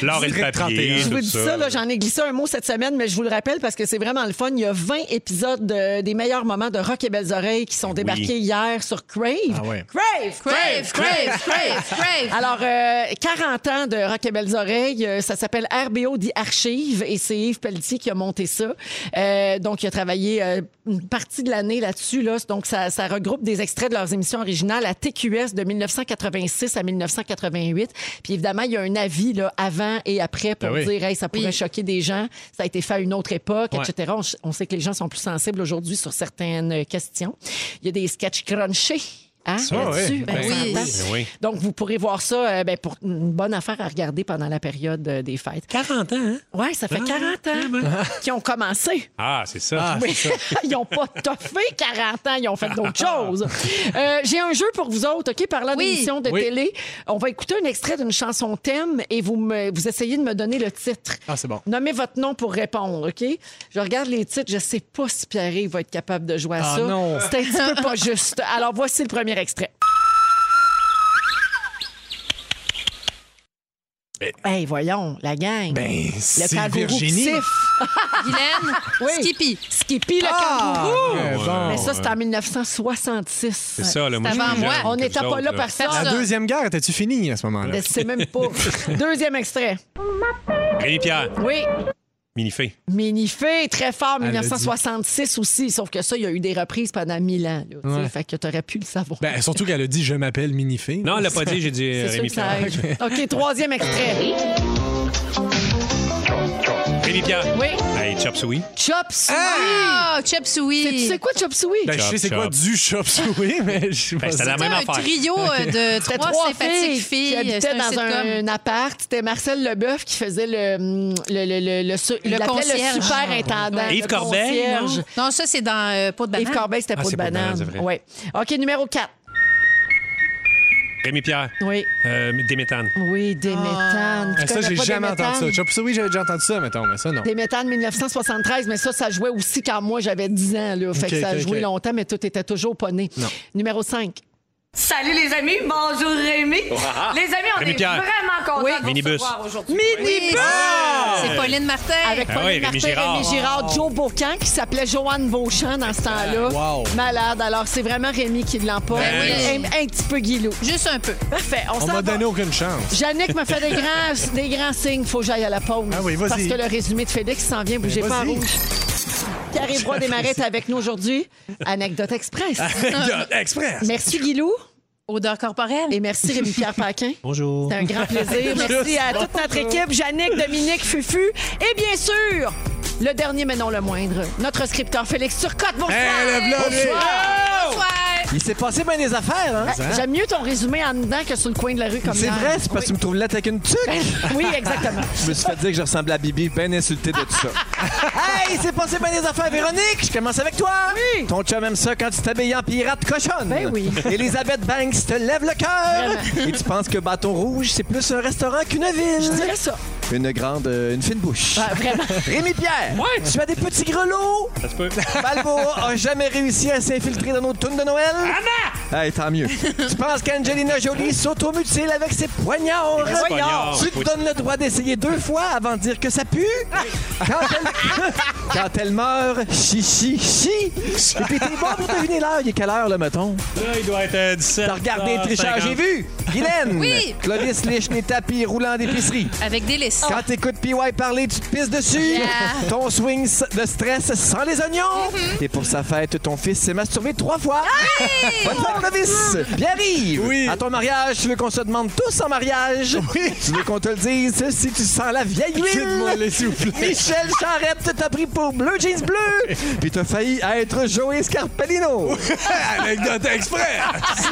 L'or et le papier, 31. Je vous dis ça. j'en ai glissé un mot cette semaine, mais je vous le rappelle parce que c'est vraiment le fun. Il y a 20 épisodes de- des meilleurs moments de Rock et Belles Oreilles qui sont débarqués hier sur Crave. Ah ouais. Crave! Crave, crave, crave, crave. Alors, euh, 40 ans de Rock et Belles Oreilles, euh, ça s'appelle RBO The Archive et c'est Yves Pelletier qui a monté ça. Euh, donc, il a travaillé euh, une partie de l'année là-dessus. Là. Donc, ça, ça regroupe des extraits de leurs émissions originales à TQS de 1986 à 1988. Puis évidemment, il y a un avis là, avant et après pour Ah oui. dire, hey, ça pourrait Oui. choquer des gens. Ça a été fait à une autre époque, Ouais. etc. On, on sait que les gens sont plus sensibles aujourd'hui sur certaines questions. Il y a des sketchs crunchés. Hein, Ça. Ben, Ben oui. Ben oui. Donc, vous pourrez voir ça euh, ben, pour une bonne affaire à regarder pendant la période euh, des fêtes. 40 ans, hein? Oui, ça fait 40 ans qu'ils ont commencé. Ah, c'est ça. Ah, Oui. c'est ça. ils n'ont pas toffé 40 ans, ils ont fait d'autres choses. Euh, J'ai un jeu pour vous autres, OK? Parlant Oui. d'émissions de Oui. télé, on va écouter un extrait d'une chanson thème et vous, me, vous essayez de me donner le titre. Ah, c'est bon. Nommez votre nom pour répondre, OK? Je regarde les titres, je sais pas si Pierre va être capable de jouer à Ah, ça. non. C'est un petit peu pas juste. Alors, voici le premier extrait. Hey, voyons, la gang. Ben, le c'est kangourou Virginie. siffle. Guylaine, Oui. Skippy. Skippy le Ah, kangourou. très bon. Mais ça, c'était en 1966. C'est ça, là. Moi, C'est avant moi. On n'était pas là par ça. La deuxième guerre, étais-tu fini à ce moment-là? Je sais même pas. Deuxième extrait. Rémi Pierre, Oui. Minifé. Minifé, très fort, Elle l'a 1966 aussi. Sauf que ça, il y a eu des reprises pendant mille ans. Là. Ouais. Fait que t'aurais pu le savoir. Ben, surtout qu'elle a dit Je m'appelle Minifé. Non, elle l'a pas dit, j'ai dit euh, Rémi Pierre. OK, troisième extrait. Rémi Pierre. Oui. Hey, Chop Suey. Chop Suey. Ah, Chop Suey. Tu sais quoi, Chop Suey? Ben, je sais Chop, c'est quoi chop. du chop suey, mais je sais pas. Ben, c'était la même un affaire. trio euh, de C'était trois, trois sympathiques filles, qui habitaient C'est un dans sitcom. un, appart. C'était Marcel Leboeuf qui faisait le le le le, le, su- il Le l'appelait concierge. le superintendant. Yves le Corbeil, non? Non, ça, c'est dans euh, Peau de banane. Yves Corbeil, c'était Ah, pas de c'est pas de banane, banane. c'est vrai. Ouais. OK, numéro 4. Rémi Pierre? Oui. Euh, des méthanes. Oui. Tu Ah, ça, connais j'ai jamais Déméthane? entendu ça. Je sais pas, oui, j'avais déjà entendu ça, mettons, mais ça, non. Des méthanes 1973, mais ça, ça jouait aussi quand moi j'avais 10 ans. Là. Fait que ça a ok, joué ok. longtemps, mais tout était toujours pas né. Non. Numéro 5. Salut les amis, bonjour Rémi. Les amis, on Rémi est Pierre. vraiment contents Oui. de vous Minibus. recevoir aujourd'hui. Minibus! C'est Pauline Martin. Avec Ah Pauline oui, Rémi Martin, Girard. Rémi Girard, Joe Beaucamp, qui s'appelait Joanne Beauchamp dans ce temps-là. Wow. Malade. Alors, c'est vraiment Rémi qui l'emporte. Ben oui. un, un petit peu guilou. Juste un peu. Parfait. On, On s'en m'a va. donné aucune chance. Jannick me fait des grands, des grands signes. Faut que j'aille à la pause. Ah oui, vas-y. Parce que le résumé de Félix s'en vient. Bougez Ben, pas en vas-y. rouge. Pierre-Yves Roy Desmarais est avec nous aujourd'hui. Anecdote Express. Express. Merci, Guilou. Odeur corporelle. Et merci, Rémi-Pierre Paquin. Bonjour. C'est un grand plaisir. Merci à toute notre équipe, Jannick, Dominique, Fufu. Et bien sûr, le dernier mais non le moindre, notre scripteur Félix Turcotte. Bonsoir. Hey, le blondet. Bonsoir. Bonsoir. Il s'est passé bien des affaires, hein? Ah, J'aime mieux ton résumé en dedans que sur le coin de la rue comme C'est hier. vrai, c'est parce que tu me trouves là avec une tuque. Oui, exactement. Je me suis fait dire que je ressemblais à Bibi, bien insulté de tout ça. hey, il s'est passé bien des affaires, Véronique. Je commence avec toi. Oui. Ton chum aime ça quand tu t'habilles en pirate cochonne. Ben oui. Elisabeth Banks te lève le cœur. Et tu penses que Bâton Rouge, c'est plus un restaurant qu'une ville? Je dirais ça. Une grande, euh, une fine bouche. Ouais, vraiment. Rémi Pierre, tu as des petits grelots? Ça se peut. Balboa a jamais réussi à s'infiltrer dans nos tunes de Noël. Anna! Hey, tant mieux. tu penses qu'Angelina Jolie s'automutile avec ses poignards? poignards, Tu te donnes le droit d'essayer deux fois avant de dire que ça pue? Quand elle, quand elle meurt, chi, chi, chi. Et puis t'es bon pour deviner l'heure. Il est quelle heure, là, mettons? Là, il doit être euh, 17. T'as regardé Trichard, 50. j'ai vu. Guylaine. Oui. Clovis liche les tapis roulants d'épicerie. Avec délice. Quand t'écoutes PY parler, tu te pisses dessus. Yeah. Ton swing de stress sans les oignons. Et pour sa fête, ton fils s'est masturbé trois fois. Bonne fête, Clovis. Pierre-Yves, Oui. à ton mariage, tu veux qu'on se demande tous en mariage? Oui. Tu veux qu'on te le dise si tu sens la vieille Dites-moi, huile? là, s'il vous plaît. Michel Charrette t'a pris pour bleu jeans bleu. Puis t'as failli être Joey Scarpellino. Anecdote express.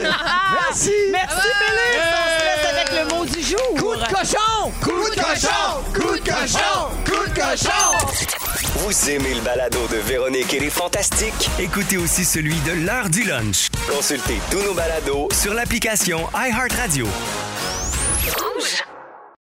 Merci. Merci, Félix. On se laisse avec le mot du jour. Coup de cochon! Coup de cochon! Coup de cochon! Coup de cochon! Vous aimez le balado de Véronique et les Fantastiques? Écoutez aussi celui de l'heure du lunch Consultez tous nos balados sur l'application iHeartRadio. Rouge.